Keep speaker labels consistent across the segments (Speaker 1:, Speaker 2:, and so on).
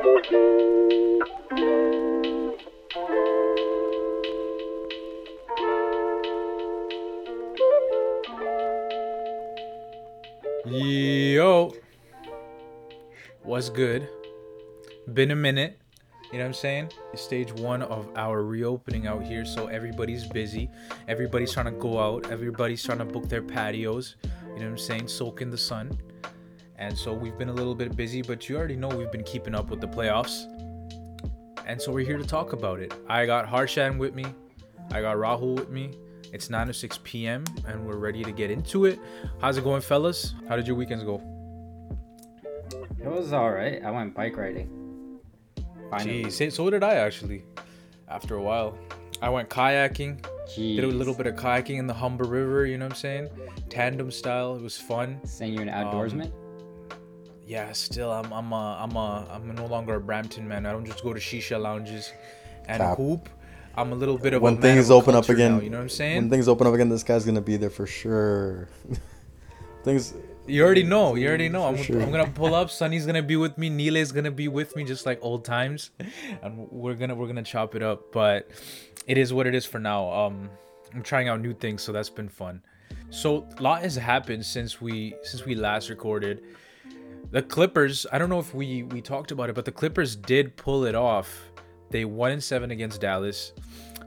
Speaker 1: Yo, what's good? Been a minute. You know what I'm saying? Stage one of our reopening out here, so everybody's busy. Everybody's trying to go out. Everybody's trying to book their patios. You know what I'm saying? Soak in the sun. And so we've been a little bit busy, but you already know we've been keeping up with the playoffs. And so we're here to talk about it. I got Harshan with me. I got Rahul with me. It's 9 or 6 p.m. and we're ready to get into it. How's it going, fellas? How did your weekends go?
Speaker 2: It was all right. I went bike riding. Finally.
Speaker 1: Jeez, so did I actually. After a while, I went kayaking.
Speaker 2: Jeez.
Speaker 1: Did a little bit of kayaking in the Humber River. You know what I'm saying? Tandem style. It was fun.
Speaker 2: Saying you're an
Speaker 1: Um,
Speaker 2: outdoorsman?
Speaker 1: Yeah, still, I'm, I'm, a, I'm, a, I'm no longer a Brampton man. I don't just go to shisha lounges and
Speaker 3: Cap.
Speaker 1: hoop. I'm a little bit of a
Speaker 3: when things open up again,
Speaker 1: now, you know what I'm saying?
Speaker 3: When things open up again, this guy's gonna be there for sure. things.
Speaker 1: You already know. You already know. I'm,
Speaker 3: sure.
Speaker 1: I'm gonna pull up. Sunny's gonna be with me. Nile's gonna be with me, just like old times, and we're gonna we're gonna chop it up. But it is what it is for now. Um, I'm trying out new things, so that's been fun. So a lot has happened since we since we last recorded. The Clippers. I don't know if we we talked about it, but the Clippers did pull it off. They won in seven against Dallas,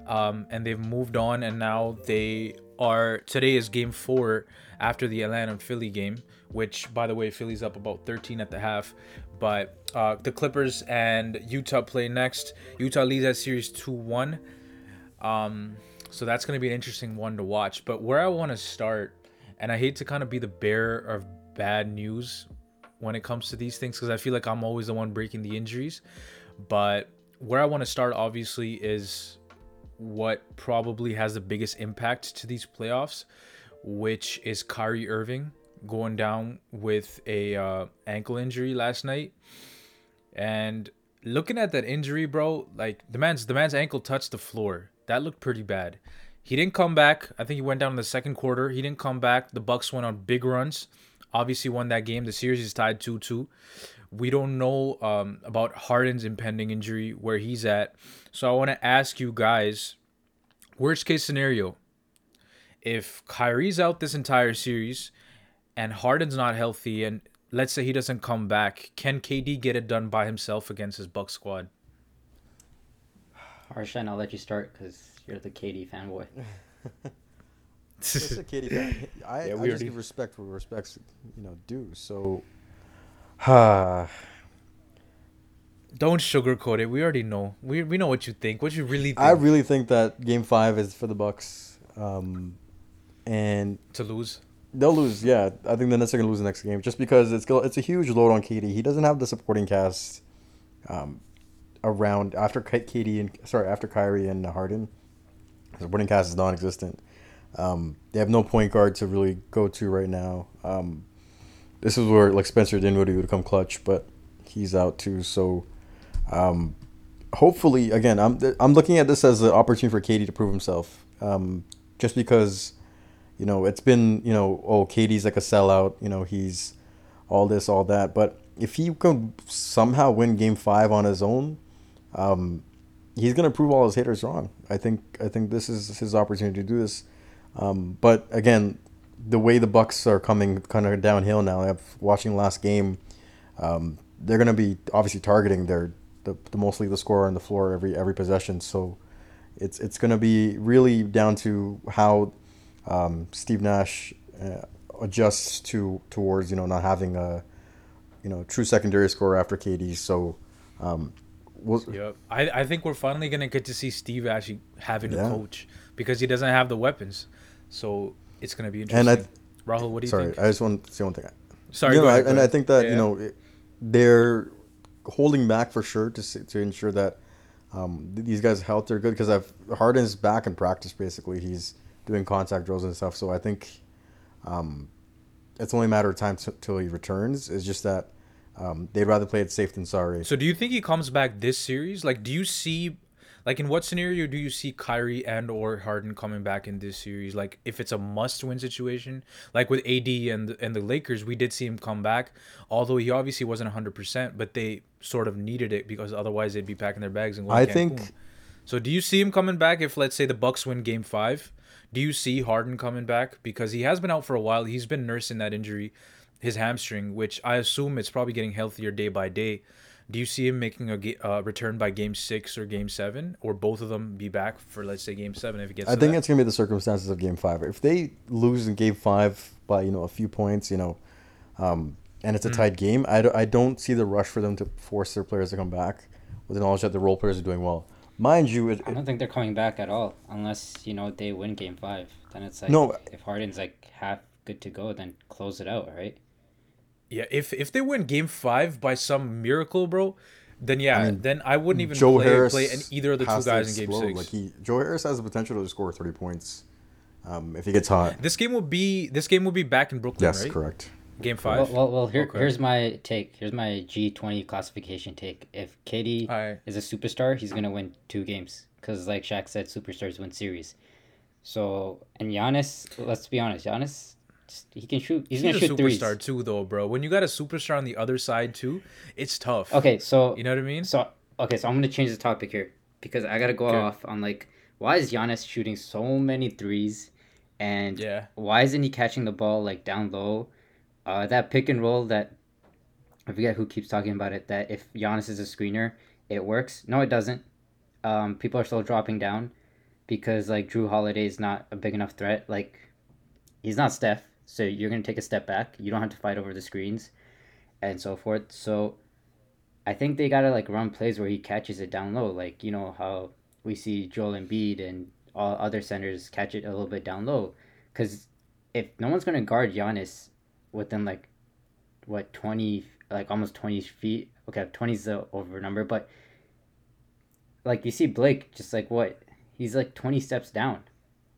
Speaker 1: um, and they've moved on, and now they are. Today is Game Four after the Atlanta Philly game, which, by the way, Philly's up about 13 at the half. But uh, the Clippers and Utah play next. Utah leads that series 2-1. Um, so that's going to be an interesting one to watch. But where I want to start, and I hate to kind of be the bearer of bad news when it comes to these things because I feel like I'm always the one breaking the injuries. But where I want to start, obviously, is what probably has the biggest impact to these playoffs, which is Kyrie Irving going down with a uh, ankle injury last night. And looking at that injury, bro, like the man's the man's ankle touched the floor. That looked pretty bad. He didn't come back. I think he went down in the second quarter. He didn't come back. The Bucks went on big runs. Obviously won that game. The series is tied 2-2. We don't know um, about Harden's impending injury, where he's at. So I want to ask you guys, worst case scenario, if Kyrie's out this entire series and Harden's not healthy and let's say he doesn't come back, can KD get it done by himself against his Buck squad?
Speaker 2: Harshan, I'll let you start because you're the KD fanboy.
Speaker 3: It's a kitty fan. I,
Speaker 1: Yeah,
Speaker 3: I just give respect where respects, you know, due. So,
Speaker 1: Don't sugarcoat it. We already know. We, we know what you think. What you really think
Speaker 3: I really think that Game Five is for the Bucks, um, and
Speaker 1: to lose.
Speaker 3: they'll lose. Yeah, I think the Nets are gonna lose the next game just because it's it's a huge load on KD. He doesn't have the supporting cast, um, around after K- KD and sorry after Kyrie and Harden. The supporting cast is non-existent. Um, they have no point guard to really go to right now. Um, this is where like Spencer Dinwiddie would come clutch, but he's out too. So, um, hopefully, again, I'm I'm looking at this as an opportunity for KD to prove himself. Um, just because, you know, it's been you know, oh, KD's like a sellout. You know, he's all this, all that. But if he can somehow win Game Five on his own, um, he's gonna prove all his haters wrong. I think I think this is his opportunity to do this. Um, but again, the way the Bucks are coming kind of downhill now, I've watching last game, um, they're gonna be obviously targeting their the, the mostly the scorer on the floor every every possession. So it's it's gonna be really down to how um, Steve Nash uh, adjusts to towards you know not having a you know true secondary scorer after KD. So um, we'll,
Speaker 1: Yep. I, I think we're finally gonna get to see Steve actually having
Speaker 3: Yeah.
Speaker 1: a coach because he doesn't have the weapons. So it's gonna be
Speaker 3: And
Speaker 1: interesting.
Speaker 3: I-
Speaker 1: Rahul, what do you
Speaker 3: sorry,
Speaker 1: think?
Speaker 3: I just want to say one thing.
Speaker 1: Sorry,
Speaker 3: you know,
Speaker 1: ahead,
Speaker 3: I, and I think that
Speaker 1: Yeah.
Speaker 3: you know they're holding back for sure to to ensure that um, these guys' health are good because I've Harden's back in practice. Basically, he's doing contact drills and stuff. So I think um, it's only a matter of time t- till he returns. It's just that um, they'd rather play it safe than sorry.
Speaker 1: So do you think he comes back this series? Like, do you see, Like, in what scenario do you see Kyrie and or Harden coming back in this series? Like, if it's a must-win situation, like with AD and the, and the Lakers, we did see him come back, although he obviously wasn't hundred percent, but they sort of needed it because otherwise they'd be packing their bags and going.
Speaker 3: I
Speaker 1: to
Speaker 3: think-
Speaker 1: So, do you see him coming back if, let's say, the Bucks win Game Five? Do you see Harden coming back because he has been out for a while? He's been nursing that injury, his hamstring, which I assume it's probably getting healthier day by day. Do you see him making a ga- uh, return by Game Six or Game Seven, or both of them be back for let's say Game Seven if it gets?
Speaker 3: I
Speaker 1: to
Speaker 3: think
Speaker 1: that?
Speaker 3: it's gonna be the circumstances of Game Five. If they lose in Game Five by you know a few points, you know, um, and it's a tight game, I, d- I don't see the rush for them to force their players to come back with the knowledge that the role players are doing well. Mind you, it,
Speaker 2: I don't think they're coming back at all unless you know they win Game Five. Then it's like
Speaker 3: No.
Speaker 2: if Harden's like half good to go, then close it out, right?
Speaker 1: Yeah, if if they win Game Five by some miracle, bro, then yeah,
Speaker 3: I mean,
Speaker 1: then I wouldn't even
Speaker 3: Joe
Speaker 1: play,
Speaker 3: Harris
Speaker 1: play any, either of the two guys in Game
Speaker 3: explode.
Speaker 1: Six.
Speaker 3: Like he, Joe Harris has the potential to score thirty points um, if he gets hot.
Speaker 1: this game will be this game will be back in Brooklyn,
Speaker 3: Yes,
Speaker 1: right?
Speaker 3: correct.
Speaker 1: Game five.
Speaker 2: well, well here,
Speaker 1: Okay.
Speaker 2: here's my take. Here's my G twenty classification take. If KD
Speaker 1: Alright.
Speaker 2: is a superstar, he's gonna win two games because, like Shaq said, superstars win series. So and Giannis, let's be honest, Giannis, just- he can shoot. He's,
Speaker 1: He's,
Speaker 2: gonna
Speaker 1: a
Speaker 2: shoot threes.
Speaker 1: superstar too, though, bro. When you got a superstar on the other side too, it's tough.
Speaker 2: Okay, so
Speaker 1: You know what I mean?
Speaker 2: So okay, so I'm gonna change the topic here because I gotta go
Speaker 1: Okay.
Speaker 2: off on like why is Giannis shooting so many threes, and
Speaker 1: Yeah.
Speaker 2: why isn't he catching the ball like down low? Uh, that pick and roll that I forget who keeps talking about it. That if Giannis is a screener, it works. No, it doesn't. Um, people are still dropping down because like Jrue Holiday is not a big enough threat. Like he's not Steph, so you're gonna take a step back. You don't have to fight over the screens, and so forth. So I think they gotta like run plays where he catches it down low, like you know how we see Joel Embiid and all other centers catch it a little bit down low, because if no one's gonna guard Giannis within like what twenty like almost twenty feet, okay, twenty's the over number, but like you see Blake just like what he's like twenty steps down.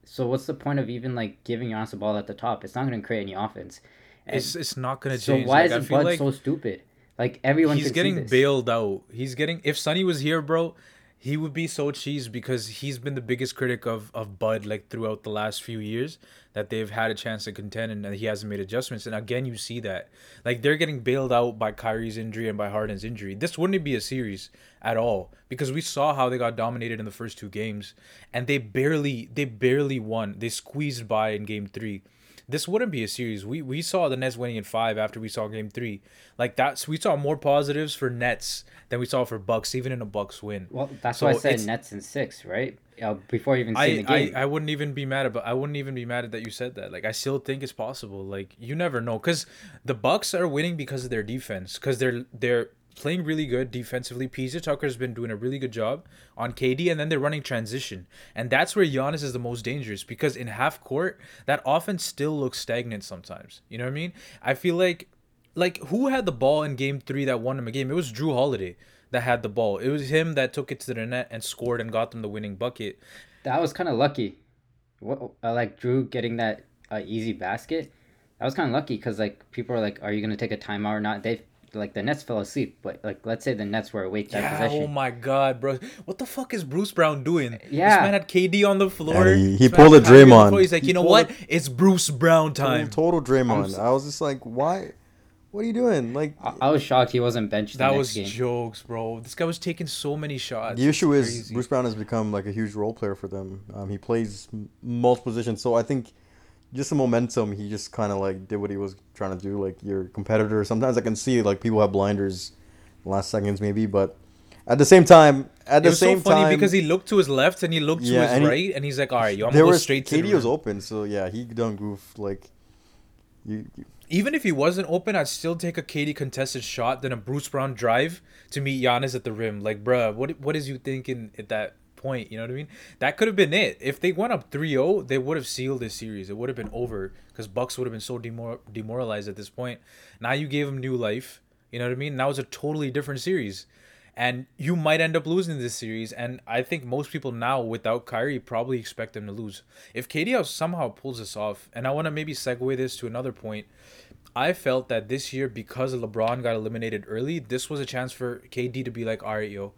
Speaker 2: So what's the point of even like giving Giannis the ball at the top? It's not gonna create any offense. And
Speaker 1: It's it's not gonna
Speaker 2: so
Speaker 1: change.
Speaker 2: why
Speaker 1: like,
Speaker 2: is Bud
Speaker 1: like
Speaker 2: so stupid? Like everyone
Speaker 1: he's getting bailed out. He's getting. If Sonny was here, bro, he would be so cheese because he's been the biggest critic of of Bud like throughout the last few years that they've had a chance to contend and he hasn't made adjustments. And again, you see that like they're getting bailed out by Kyrie's injury and by Harden's injury. This wouldn't be a series at all because we saw how they got dominated in the first two games and they barely they barely won. They squeezed by in game three this wouldn't be a series. We we saw the Nets winning in five after we saw game three. Like that's we saw more positives for Nets than we saw for Bucks, even in a Bucks win.
Speaker 2: Well, that's
Speaker 1: So
Speaker 2: why I said Nets in six, right? Uh, before even seeing
Speaker 1: I,
Speaker 2: the
Speaker 1: I,
Speaker 2: game.
Speaker 1: I wouldn't even be mad about I wouldn't even be mad at that you said that. Like I still think it's possible. Like you never know cuz the Bucks are winning because of their defense cuz they're they're playing really good defensively. PJ Tucker's been doing a really good job on KD and then they're running transition. And that's where Giannis is the most dangerous because in half court that offense still looks stagnant sometimes. You know what I mean? I feel like like who had the ball in game 3 that won them a game? It was Jrue Holiday that had the ball. It was him that took it to the net and scored and got them the winning bucket.
Speaker 2: that was kind of lucky. What uh, like Jrue getting that uh, easy basket? That was kind of lucky because like people are like, "Are you gonna take a timeout or not?" They like the Nets fell asleep, but like let's say the Nets were awake that
Speaker 1: Yeah,
Speaker 2: possession.
Speaker 1: oh my god, bro. What the fuck is Bruce Brown doing? Yeah, This
Speaker 2: Yeah.
Speaker 1: man had KD on the floor.
Speaker 3: And he- he pulled a
Speaker 1: Kyrie on the
Speaker 3: Draymond.
Speaker 1: He's like,
Speaker 3: He
Speaker 1: you know what?
Speaker 3: a-
Speaker 1: It's Bruce Brown time.
Speaker 3: Total Draymond. I was just like, why? What are you doing? Like,
Speaker 2: I, I was shocked he wasn't benched. The
Speaker 1: That
Speaker 2: next
Speaker 1: was
Speaker 2: game.
Speaker 1: jokes, bro. This guy was taking so many shots.
Speaker 3: the issue
Speaker 1: It's
Speaker 3: is
Speaker 1: crazy.
Speaker 3: Bruce Brown has become like a huge role player for them. Um, he plays multiple positions, so I think just the momentum. He just kind of like did what he was trying to do. Like your competitor. Sometimes I can see like people have blinders, last seconds maybe, but at the same time, at
Speaker 1: It
Speaker 3: the
Speaker 1: was
Speaker 3: same
Speaker 1: so funny
Speaker 3: time,
Speaker 1: because he looked to his left and he looked to his
Speaker 3: and he-
Speaker 1: right, and he's like, "All right, yo, I'm gonna go
Speaker 3: was
Speaker 1: straight
Speaker 3: KD was open, so yeah, he done goof like. You, you-
Speaker 1: Even if he wasn't open, I'd still take a KD contested shot than a Bruce Brown drive to meet Giannis at the rim. Like, bruh, what what is you thinking at that point? You know what I mean? That could have been it. If they went up 3-0, they would have sealed this series. It would have been over because Bucks would have been so demor- demoralized at this point. Now you gave them new life. You know what I mean? Now it's a totally different series. And you might end up losing this series. And I think most people now, without Kyrie, probably expect them to lose. If KD somehow pulls this off, and I want to maybe segue this to another point, I felt that this year, because LeBron got eliminated early, this was a chance for KD to be like, all right, yo,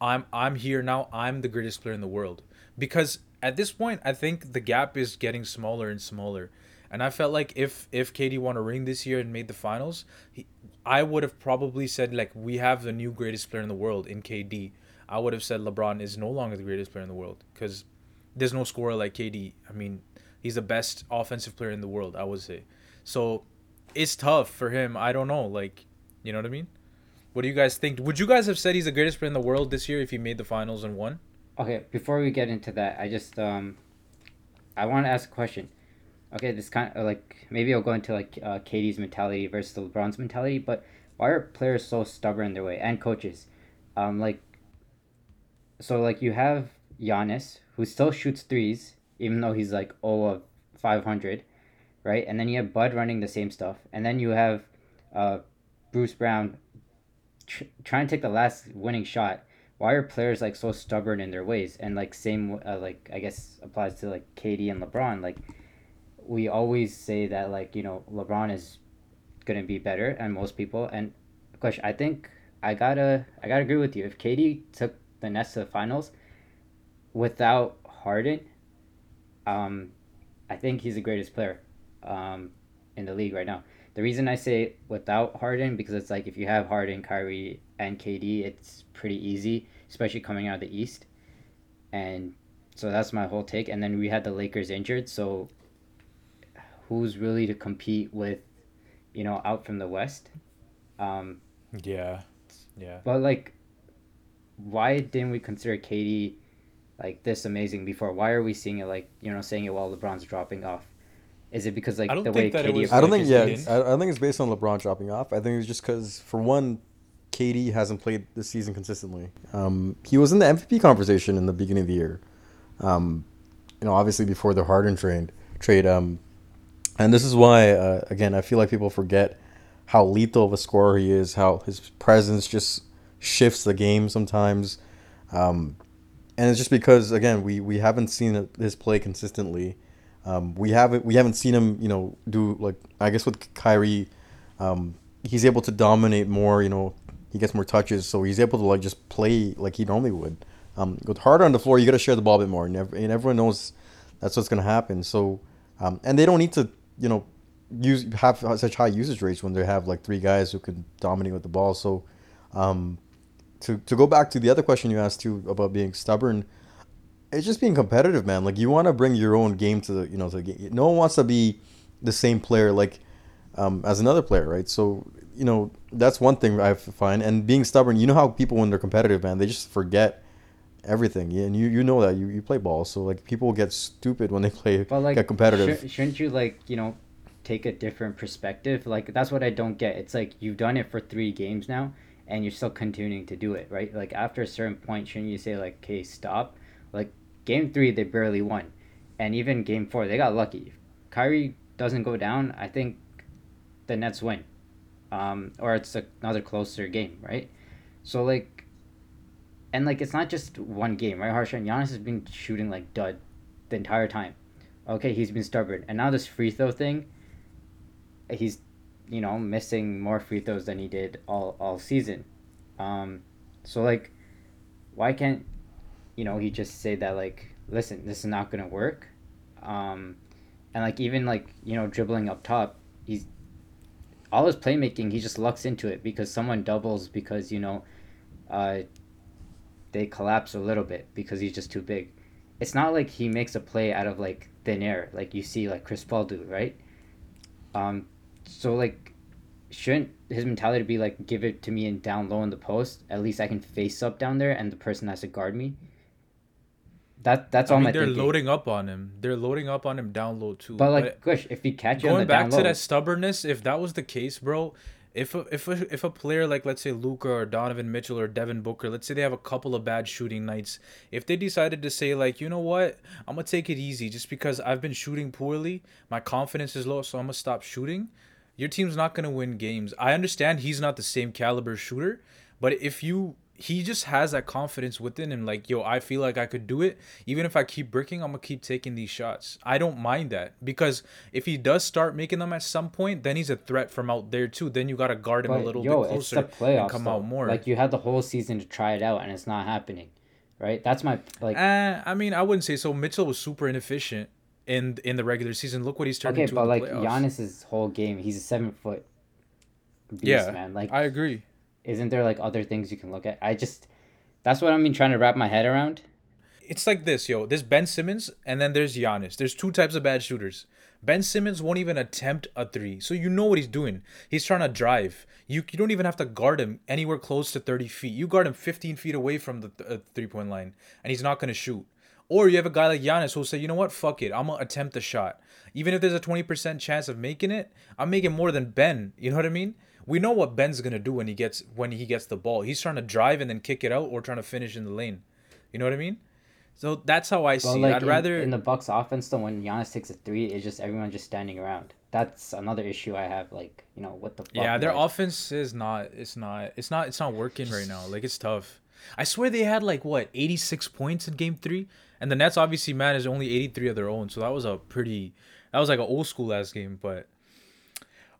Speaker 1: I'm I'm here now. I'm the greatest player in the world because at this point, I think the gap is getting smaller and smaller. And I felt like if if KD won a ring this year and made the finals, he, I would have probably said like we have the new greatest player in the world in KD. I would have said LeBron is no longer the greatest player in the world because there's no scorer like KD. I mean, he's the best offensive player in the world. I would say. So it's tough for him. I don't know. Like, you know what I mean? What do you guys think? Would you guys have said he's the greatest player in the world this year if he made the finals and won?
Speaker 2: Okay, before we get into that, I just um, I want to ask a question. Okay, this kind of like maybe I'll go into like uh, KD's mentality versus LeBron's mentality, but why are players so stubborn in their way and coaches? Um, like, so like you have Giannis who still shoots threes even though he's like oh of five hundred, right? And then you have Bud running the same stuff, and then you have uh, Bruce Brown tr- trying to take the last winning shot why are players like so stubborn in their ways? And like same uh, like i guess applies to like KD and lebron like we always say that like you know lebron is gonna be better and most people and question i think i gotta i gotta agree with you. If KD took the nets to the finals without harden um i think he's the greatest player um in the league right now the reason I say without Harden because it's like if you have Harden, Kyrie, and KD, it's pretty easy, especially coming out of the East. And so that's my whole take. And then we had the Lakers injured, so who's really to compete with, you know, out from the West? Um,
Speaker 1: yeah, yeah.
Speaker 2: But like, why didn't we consider KD like this amazing before? Why are we seeing it like you know saying it while LeBron's dropping off? Is it because like the way KD?
Speaker 3: Was, I don't think yeah. I, I think it's based on LeBron dropping off. I think it's just because for one, KD hasn't played this season consistently. Um, he was in the MVP conversation in the beginning of the year. Um, you know, obviously before the Harden trade trade. Um, and this is why uh, again I feel like people forget how lethal of a scorer he is. How his presence just shifts the game sometimes. Um, and it's just because again we we haven't seen his play consistently. Um, we haven't we haven't seen him, you know, do like I guess with Kyrie, um, he's able to dominate more. You know, he gets more touches, so he's able to like just play like he normally would. Um, with harder on the floor, you got to share the ball a bit more, and, and everyone knows that's what's gonna happen. So, um, and they don't need to, you know, use have such high usage rates when they have like three guys who can dominate with the ball. So, um, to to go back to the other question you asked too about being stubborn it's just being competitive, man. Like you want to bring your own game to the you know to the game. No one wants to be the same player like um, as another player, right? So you know that's one thing I find. And being stubborn, you know how people when they're competitive, man, they just forget everything. Yeah, and you you know that you, you play ball, so like people get stupid when they play but, like, get competitive.
Speaker 2: Sh- shouldn't you like you know take a different perspective? Like that's what I don't get. It's like you've done it for three games now, and you're still continuing to do it, right? Like after a certain point, shouldn't you say like, "Okay, stop"? Like game three, they barely won, and even game four, they got lucky. If Kyrie doesn't go down, I think the Nets win, um, or it's another closer game, right? So like, and like it's not just one game, right? Harshan Giannis has been shooting like dud the entire time. Okay, he's been stubborn, and now this free throw thing. He's, you know, missing more free throws than he did all all season. Um, so like, why can't you know, he just say that like, listen, this is not gonna work, um, and like even like you know dribbling up top, he's all his playmaking he just lucks into it because someone doubles because you know, uh, they collapse a little bit because he's just too big. It's not like he makes a play out of like thin air like you see like Chris Paul do, right? Um, so like shouldn't his mentality be like give it to me and down low in the post at least i can face up down there and the person has to guard me that that's I all mean,
Speaker 1: my. They're thinking. loading up on him. They're loading up on him down low too.
Speaker 2: But like, but gosh, if he catch
Speaker 1: going back to that stubbornness, if that was the case, bro, if a, if a, if a player like let's say Luka or Donovan Mitchell or Devin Booker, let's say they have a couple of bad shooting nights, if they decided to say like, you know what, I'm gonna take it easy just because I've been shooting poorly, my confidence is low, so I'm gonna stop shooting. Your team's not gonna win games. I understand he's not the same caliber shooter, but if you he just has that confidence within him. Like, yo, I feel like I could do it. Even if I keep bricking, I'm gonna keep taking these shots. I don't mind that because if he does start making them at some point, then he's a threat from out there too. Then you gotta guard him
Speaker 2: But
Speaker 1: a little
Speaker 2: yo,
Speaker 1: bit
Speaker 2: it's the
Speaker 1: closer
Speaker 2: playoffs.
Speaker 1: and come
Speaker 2: though.
Speaker 1: out more.
Speaker 2: Like you had the whole season to try it out, and it's not happening, right? That's my like.
Speaker 1: Uh, I mean, I wouldn't say so. Mitchell was super inefficient in in the regular season. Look what he's turned
Speaker 2: okay,
Speaker 1: into
Speaker 2: but
Speaker 1: in the
Speaker 2: like
Speaker 1: playoffs.
Speaker 2: Giannis's whole game, he's a seven foot beast,
Speaker 1: yeah,
Speaker 2: man. Like,
Speaker 1: I agree.
Speaker 2: Isn't there like other things you can look at? I just that's what I've been trying to wrap my head around.
Speaker 1: It's like this, yo. There's Ben Simmons, and then there's Giannis. There's two types of bad shooters. Ben Simmons won't even attempt a three, so you know what he's doing. He's trying to drive. You you don't even have to guard him anywhere close to 30 feet. You guard him 15 feet away from the th- uh, three point line, and he's not gonna shoot. Or you have a guy like Giannis who'll say, you know what, fuck it, I'm gonna attempt the shot. Even if there's a 20% chance of making it, I'm making more than Ben. You know what I mean? We know what Ben's gonna do when he gets when he gets the ball. He's trying to drive and then kick it out, or trying to finish in the lane. You know what I mean? So that's how I
Speaker 2: But
Speaker 1: see. it.
Speaker 2: like
Speaker 1: I'd
Speaker 2: in,
Speaker 1: rather
Speaker 2: in the Bucks offense, though, when Giannis takes a three, it's just everyone just standing around. That's another issue I have. Like, you know, what the fuck?
Speaker 1: Yeah, their
Speaker 2: like,
Speaker 1: offense is not. It's not. It's not. It's not working right now. Like it's tough. I swear they had like what 86 points in Game Three, and the Nets obviously managed only 83 of their own. So that was a pretty. That was like an old school last game. But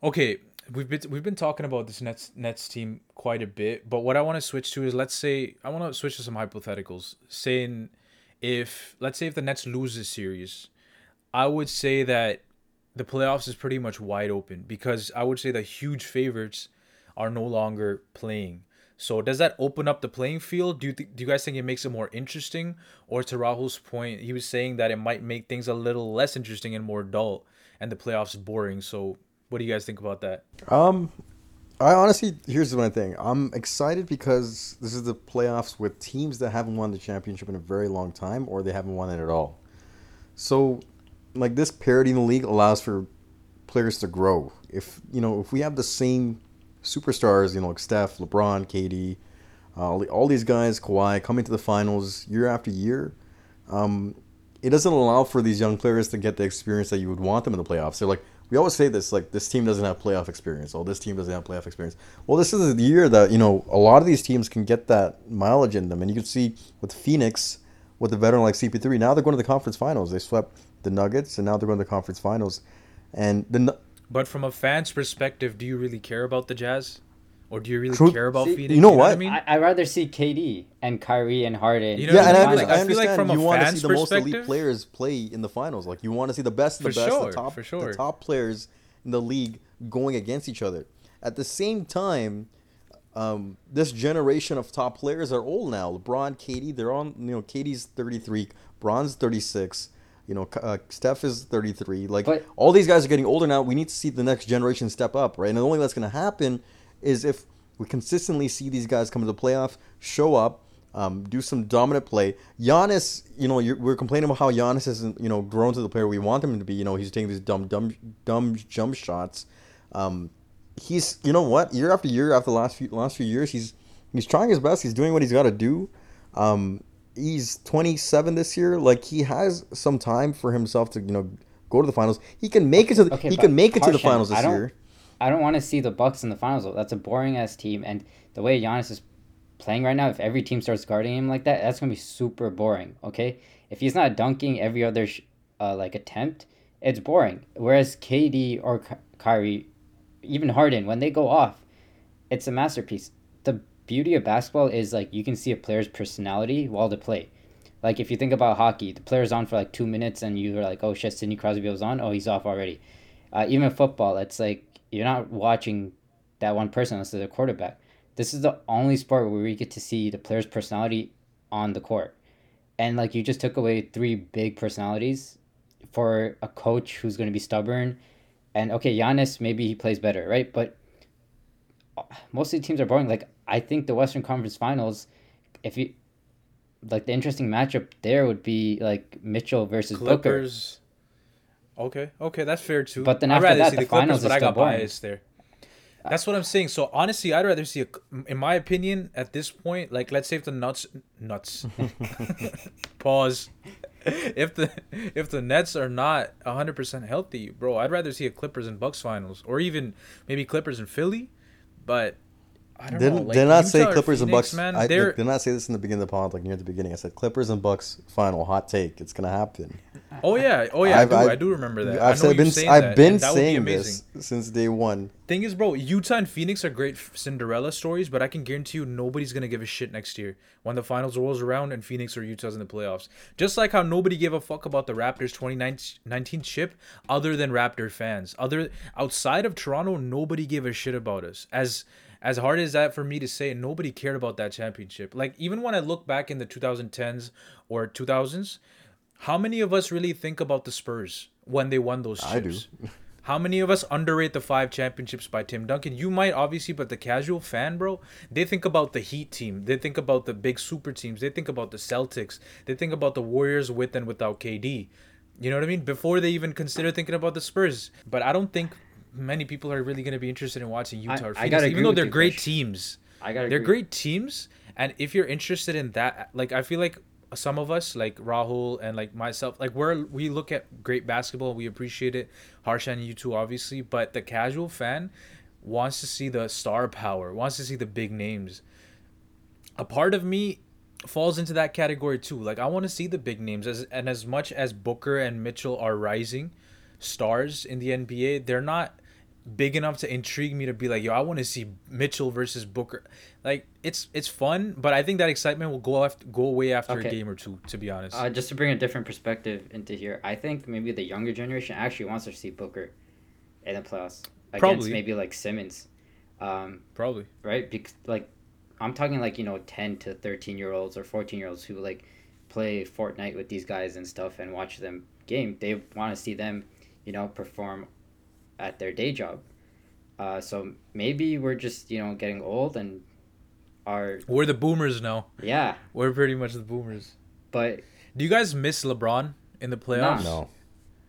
Speaker 1: okay, we've been we've been talking about this Nets Nets team quite a bit. But what I want to switch to is let's say I want to switch to some hypotheticals. Saying if let's say if the Nets lose this series, I would say that the playoffs is pretty much wide open because I would say the huge favorites are no longer playing. So does that open up the playing field? Do you th- do you guys think it makes it more interesting, or to Rahul's point, he was saying that it might make things a little less interesting and more dull, and the playoffs boring. So what do you guys think about that?
Speaker 3: Um, I honestly, here's one thing. I'm excited because this is the playoffs with teams that haven't won the championship in a very long time, or they haven't won it at all. So, like this parity in the league allows for players to grow. If you know, if we have the same superstars, you know, like Steph, LeBron, KD, uh, all, these guys, Kawhi, coming to the finals year after year, um, it doesn't allow for these young players to get the experience that you would want them in the playoffs. They're like, we always say this, like this team doesn't have playoff experience. Oh, this team doesn't have playoff experience. Well, this is the year that you know a lot of these teams can get that mileage in them, and you can see with Phoenix, with the veteran like CP3, now they're going to the conference finals. They swept the Nuggets, and now they're going to the conference finals, and the
Speaker 1: But from a fan's perspective, do you really care about the Jazz, or do you really
Speaker 3: True-
Speaker 1: care about
Speaker 2: See,
Speaker 1: Phoenix?
Speaker 3: you know
Speaker 1: I
Speaker 3: what?
Speaker 1: mean,
Speaker 2: I I rather see KD and Kyrie and Harden.
Speaker 1: You know
Speaker 3: yeah, and
Speaker 1: I
Speaker 3: I,
Speaker 1: mean?
Speaker 3: like,
Speaker 1: Like,
Speaker 3: I
Speaker 1: I feel like
Speaker 3: understand
Speaker 1: from
Speaker 3: you want to see the most elite players play in the finals. Like you want to see the best, of the
Speaker 1: For
Speaker 3: best,
Speaker 1: sure,
Speaker 3: the top,
Speaker 1: for sure.
Speaker 3: the top players in the league going against each other. At the same time, um, this generation of top players are old now. LeBron, KD, they're on. You know, KD's thirty three, Bron's thirty six. You know, uh, Steph is thirty three. Like
Speaker 2: But-
Speaker 3: all these guys are getting older now. We need to see the next generation step up, right? And the only way that's going to happen is if we consistently see these guys come to the playoffs, show up, um, do some dominant play. Giannis, you know, you're, we're complaining about how Giannis hasn't, you know, grown to the player we want him to be. You know, he's taking these dumb, dumb, dumb jump shots. Um, he's, you know what, year after year, after the last few last few years, he's he's trying his best. He's doing what he's got to do. Um, he's 27 this year. Like he has some time for himself to, you know, go to the finals. He can make it to the,
Speaker 2: Okay,
Speaker 3: he can make it to the finals this year.
Speaker 2: I don't want to see the Bucks in the finals. Though. That's a boring ass team, and the way Giannis is playing right now, if every team starts guarding him like that, that's gonna be super boring. Okay, if he's not dunking every other sh- uh, like attempt, it's boring. Whereas KD or Ky- Kyrie, even Harden, when they go off, it's a masterpiece. The beauty of basketball is like you can see a player's personality while they play. Like if you think about hockey, the player's on for like two minutes, and you're like, "Oh shit, Sidney Crosby was on. Oh, he's off already." Uh, even football, it's like you're not watching that one person unless they're the quarterback. This is the only sport where we get to see the player's personality on the court. And like you just took away three big personalities for a coach who's going to be stubborn. And okay, Giannis, maybe he plays better, right? But uh, most of the teams are boring. Like I think the Western Conference Finals, if you like the interesting matchup there would be like Mitchell versus Booker.
Speaker 1: Okay, okay, that's fair too.
Speaker 2: But then
Speaker 1: I'd
Speaker 2: after
Speaker 1: rather
Speaker 2: that,
Speaker 1: see
Speaker 2: the
Speaker 1: the Clippers,
Speaker 2: finals
Speaker 1: but I got
Speaker 2: boring.
Speaker 1: biased there. That's what I'm saying. So honestly, I'd rather see a, in my opinion, at this point, like let's say if the nuts, nuts, pause, if the if the Nets are not 100 percent healthy, bro, I'd rather see a Clippers and Bucks finals, or even maybe Clippers and Philly. But I don't
Speaker 3: Did,
Speaker 1: know. Like,
Speaker 3: did not say Clippers and Bucks.
Speaker 1: man.
Speaker 3: I
Speaker 1: they're
Speaker 3: did not say this in the beginning of the pod, like near the beginning. I said Clippers and Bucks final hot take. It's gonna happen.
Speaker 1: oh yeah, oh yeah.
Speaker 3: I've-
Speaker 1: I do,
Speaker 3: I've-
Speaker 1: I do remember that. I
Speaker 3: I've said, been,
Speaker 1: saying
Speaker 3: I've
Speaker 1: that,
Speaker 3: been
Speaker 1: would be
Speaker 3: saying this since day one.
Speaker 1: Thing is, bro, Utah and Phoenix are great Cinderella stories, but I can guarantee you nobody's gonna give a shit next year when the finals rolls around and Phoenix or Utah's in the playoffs. Just like how nobody gave a fuck about the Raptors 2019 chip, other than Raptor fans. Other outside of Toronto, nobody gave a shit about us. As as hard as that for me to say, nobody cared about that championship. Like even when I look back in the 2010s or 2000s, how many of us really think about the Spurs when they won those chips?
Speaker 3: I do.
Speaker 1: How many of us underrate the five championships by Tim Duncan? You might obviously, but the casual fan, bro, they think about the Heat team. They think about the big super teams. They think about the Celtics. They think about the Warriors with and without KD. You know what I mean? Before they even consider thinking about the Spurs. But I don't think many people are really going to be interested in watching Utah or
Speaker 2: I
Speaker 1: Phoenix,
Speaker 2: gotta
Speaker 1: even though they're great
Speaker 2: Krish.
Speaker 1: teams.
Speaker 2: I gotta.
Speaker 1: They're
Speaker 2: agree.
Speaker 1: great teams, and if you're interested in that, like I feel like some of us, like Rahul and like myself, like we're we look at great basketball, we appreciate it. Harsh and you too, obviously, but the casual fan wants to see the star power, wants to see the big names. A part of me falls into that category too. Like I want to see the big names, as and as much as Booker and Mitchell are rising stars in the NBA, they're not big enough to intrigue me to be like, yo, I want to see Mitchell versus Booker. Like it's it's fun, but I think that excitement will go after, go away after
Speaker 2: Okay.
Speaker 1: a game or two. To be honest,
Speaker 2: Uh, just to bring a different perspective into here, I think maybe the younger generation actually wants to see Booker in the playoffs against
Speaker 1: Probably.
Speaker 2: maybe like Simmons, um,
Speaker 1: probably.
Speaker 2: right? Because like I'm talking like you know ten to thirteen year olds or fourteen year olds who like play Fortnite with these guys and stuff and watch them game. They want to see them, you know, perform at their day job. Uh, so maybe we're just you know getting old and are
Speaker 1: We're the boomers now.
Speaker 2: yeah,
Speaker 1: We're pretty much the boomers.
Speaker 2: but
Speaker 1: Do you guys miss LeBron in the playoffs?
Speaker 3: No,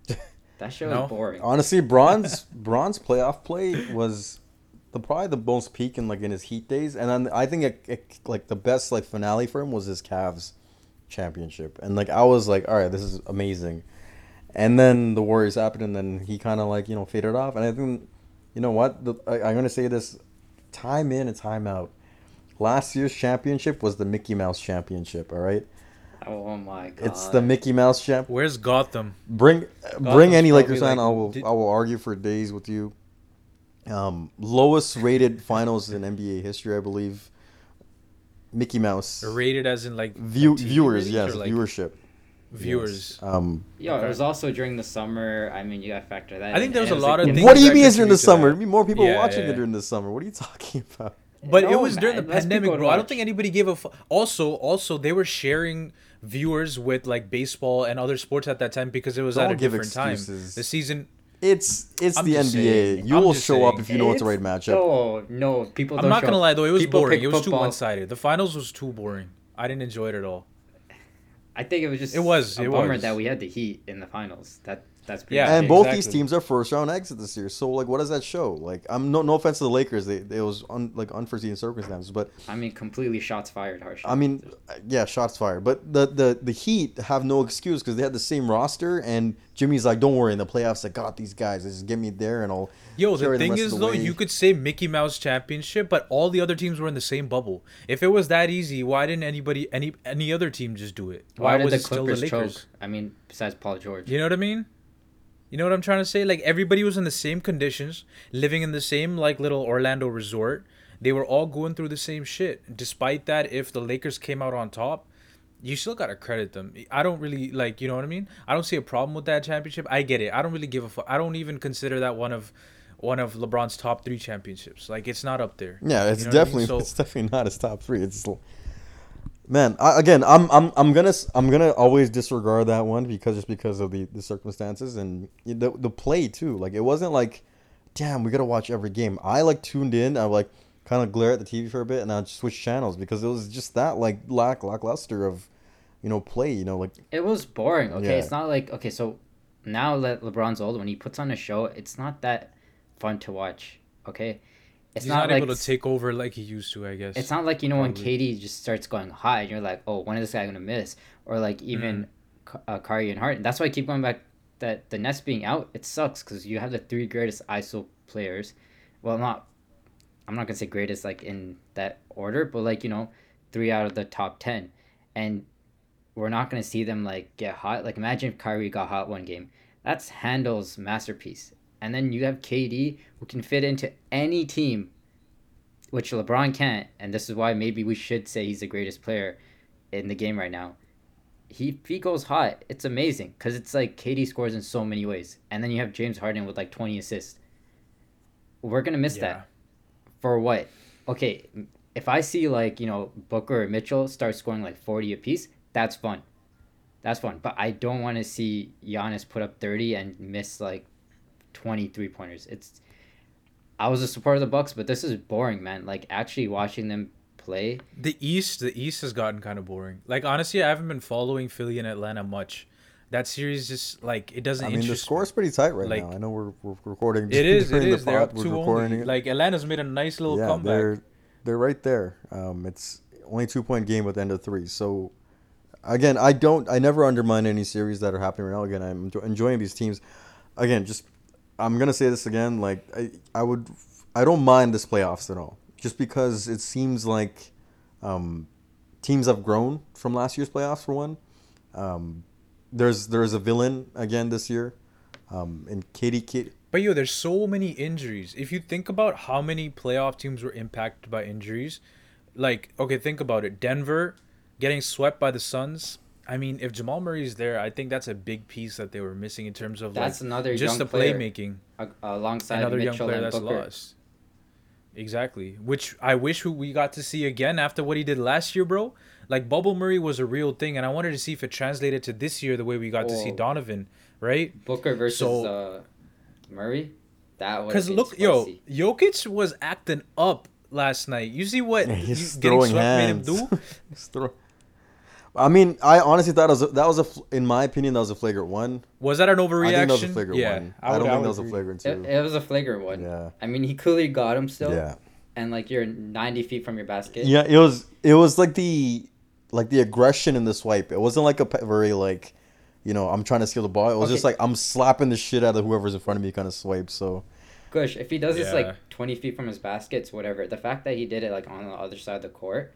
Speaker 2: that show
Speaker 1: No?
Speaker 2: is boring.
Speaker 3: honestly, Bronze Bron's playoff play was the probably the most peak in like in his Heat days, and then I think it, it, like the best like finale for him was his Cavs championship, and like I was like, all right, this is amazing, and then the Warriors happened, and then he kind of like you know faded off, and I think you know what the, I, I'm gonna say this time in and time out. Last year's championship was the Mickey Mouse championship. All right,
Speaker 2: Oh my god!
Speaker 3: it's the Mickey Mouse champ.
Speaker 1: Where's Gotham?
Speaker 3: Bring bring any
Speaker 1: probably
Speaker 3: Lakers fan.
Speaker 1: like-
Speaker 3: I will
Speaker 1: did-
Speaker 3: I will argue for days with you. Um, lowest rated finals in NBA history, I believe. Mickey Mouse
Speaker 1: Rated as in like
Speaker 3: View, viewers, yes,
Speaker 1: like,
Speaker 3: viewership.
Speaker 1: Viewers.
Speaker 3: Yes. Um,
Speaker 2: Yo,
Speaker 1: Okay.
Speaker 2: it was also during the summer. I mean, you gotta factor that.
Speaker 1: I think
Speaker 2: in.
Speaker 1: there was
Speaker 2: And
Speaker 1: a
Speaker 2: it
Speaker 1: lot of
Speaker 2: like-
Speaker 1: things
Speaker 3: what do you mean it's during the summer?
Speaker 1: that.
Speaker 3: I mean, more people
Speaker 1: Yeah,
Speaker 3: watching
Speaker 1: yeah.
Speaker 3: it during the summer. What are you talking about?
Speaker 1: But it
Speaker 2: No,
Speaker 1: was during the
Speaker 2: less
Speaker 1: pandemic,
Speaker 2: would
Speaker 1: bro. I don't think anybody gave a. Fu- also, also they were sharing viewers with like baseball and other sports at that time because it was at
Speaker 3: Don't
Speaker 1: a
Speaker 3: give
Speaker 1: different time. The season.
Speaker 3: It's it's
Speaker 1: I'm
Speaker 3: the NBA.
Speaker 1: saying.
Speaker 3: You
Speaker 1: I'm
Speaker 3: will
Speaker 1: just
Speaker 3: show up if you know it's the right
Speaker 2: It's-
Speaker 3: matchup.
Speaker 2: No, no, people.
Speaker 1: I'm
Speaker 2: don't show
Speaker 1: gonna
Speaker 2: up.
Speaker 1: lie though, it was
Speaker 2: People
Speaker 1: boring. It was too one sided. The finals was too boring. I didn't enjoy it at all.
Speaker 2: I think it was just.
Speaker 1: It was,
Speaker 2: a
Speaker 1: it
Speaker 2: bummer
Speaker 1: was.
Speaker 2: that we had the Heat in the finals. That that's pretty
Speaker 1: Yeah,
Speaker 2: much
Speaker 3: and
Speaker 2: it.
Speaker 3: both these teams are first round exits this year. So like, what does that show? Like, I'm no no offense to the Lakers. They it was un, like unforeseen circumstances, but
Speaker 2: I mean, completely shots fired, harsh.
Speaker 3: I mean, yeah, shots fired. But the the the Heat have no excuse because they had the same roster, and Jimmy's like, "Don't worry, in the playoffs, I got these guys. Just get me there, and I'll."
Speaker 1: Yo, the
Speaker 3: carry them
Speaker 1: thing
Speaker 3: rest
Speaker 1: is
Speaker 3: the
Speaker 1: though,
Speaker 3: way."
Speaker 1: you could say Mickey Mouse Championship, but all the other teams were in the same bubble. If it was that easy, why didn't anybody any any other team just do it?
Speaker 2: Why, did
Speaker 1: was
Speaker 2: the
Speaker 1: it still
Speaker 2: Clippers choke? I mean, besides Paul George.
Speaker 1: You know what I mean? You know what I'm trying to say? Like everybody was in the same conditions, living in the same like little Orlando resort. They were all going through the same shit. Despite that, if the Lakers came out on top, you still gotta credit them. I don't really like, you know what I mean? I don't see a problem with that championship. I get it. I don't really give a fuck. I don't even consider that one of one of LeBron's top three championships. Like it's not up there.
Speaker 3: Yeah, it's
Speaker 1: You know what I mean?
Speaker 3: definitely
Speaker 1: So-
Speaker 3: it's definitely not his top three. It's man. I, again, I'm I'm I'm gonna I'm gonna always disregard that one because just because of the the circumstances and the the play too. Like it wasn't like, damn, we gotta watch every game. I like tuned in. I like kind of glare at the TV for a bit and I'd switch channels because it was just that like lack lackluster of, you know, play. You know, like
Speaker 2: It was boring. Okay,
Speaker 3: Yeah.
Speaker 2: it's not like okay. So now that LeBron's old, when he puts on a show, it's not that fun to watch. Okay, it's
Speaker 1: He's not,
Speaker 2: like
Speaker 1: able to take over like he used to, I guess.
Speaker 2: It's not like you know when
Speaker 1: Probably.
Speaker 2: KD just starts going high, and you're like, oh, when is this guy gonna miss? Or like even
Speaker 1: Mm.
Speaker 2: uh, Kyrie and Harden. That's why I keep going back. That the Nets being out, it sucks because you have the three greatest ISO players. Well, not I'm not gonna say greatest like in that order, but like you know, three out of the top ten, and we're not gonna see them like get hot. Like imagine if Kyrie got hot one game. That's Handel's masterpiece, and then you have KD who can fit into any team, which LeBron can't, and this is why maybe we should say he's the greatest player in the game right now. He if he goes hot, it's amazing because it's like KD scores in so many ways, and then you have James Harden with like twenty assists. We're gonna miss
Speaker 1: Yeah.
Speaker 2: that for what? Okay, if I see like you know Booker or Mitchell start scoring like forty apiece, that's fun. That's fun, but I don't want to see Giannis put up thirty and miss like 20 three pointers. It's I was a supporter of the Bucks, but this is boring, man. Like actually watching them play.
Speaker 1: The East, the East has gotten kind of boring. Like honestly, I haven't been following Philly and Atlanta much. That series just like it doesn't
Speaker 3: I mean, the
Speaker 1: interest
Speaker 3: score's pretty tight right
Speaker 1: Like-
Speaker 3: now. I know we're, we're recording.
Speaker 1: It is. It
Speaker 3: is. the
Speaker 1: is. They're
Speaker 3: pod,
Speaker 1: up
Speaker 3: we're
Speaker 1: two only.
Speaker 3: it.
Speaker 1: Like Atlanta's made a nice little
Speaker 3: yeah,
Speaker 1: comeback.
Speaker 3: they're they're right there. Um, it's only two point game with the end of three. So again, I don't, I never undermine any series that are happening right now. Again, I'm enjoying these teams. Again, just I'm gonna say this again. Like I, I would, I don't mind this playoffs at all, just because it seems like um, teams have grown from last year's playoffs for one. Um, there's there's a villain again this year, um, and KD, KD
Speaker 1: But yo, there's so many injuries. If you think about how many playoff teams were impacted by injuries, like okay, think about it. Denver getting swept by the Suns. I mean, if Jamal Murray's there, I think that's a big piece that they were missing in terms of
Speaker 2: That's
Speaker 1: like
Speaker 2: another
Speaker 1: just
Speaker 2: young
Speaker 1: the playmaking.
Speaker 2: alongside
Speaker 1: Another young
Speaker 2: Mitchell
Speaker 1: player
Speaker 2: and
Speaker 1: that's
Speaker 2: Booker.
Speaker 1: lost. Exactly. Which I wish we got to see again after what he did last year, bro. Like Bubble Murray was a real thing, and I wanted to see if it translated to this year the way we got to see. Donovan, right?
Speaker 2: Booker versus
Speaker 1: So-
Speaker 2: uh, Murray. That would
Speaker 1: Because look, yo, Jokic was acting up last night. You see what
Speaker 3: Yeah,
Speaker 1: you-
Speaker 3: he's
Speaker 1: getting
Speaker 3: throwing
Speaker 1: swept
Speaker 3: hands.
Speaker 1: made him do?
Speaker 3: He's throw- I mean, I honestly thought was a, that was a, in my opinion, that was a flagrant one.
Speaker 1: Was that an overreaction?
Speaker 3: I think that was a flagrant
Speaker 1: yeah,
Speaker 3: one. I,
Speaker 1: would-
Speaker 3: don't think that was a flagrant
Speaker 2: It,
Speaker 3: two.
Speaker 2: it was a flagrant one.
Speaker 3: Yeah,
Speaker 2: I mean, he clearly got him still,
Speaker 3: yeah,
Speaker 2: and like you're 90 feet from your basket.
Speaker 3: yeah. It was it was like the like the aggression in the swipe. It wasn't like a pe- very like, you know, I'm trying to steal the ball. It was just like I'm slapping the shit out of whoever's in front of me kind of swipe. So
Speaker 2: Gush, if he does this like 20 feet from his baskets, whatever, the fact that he did it like on the other side of the court,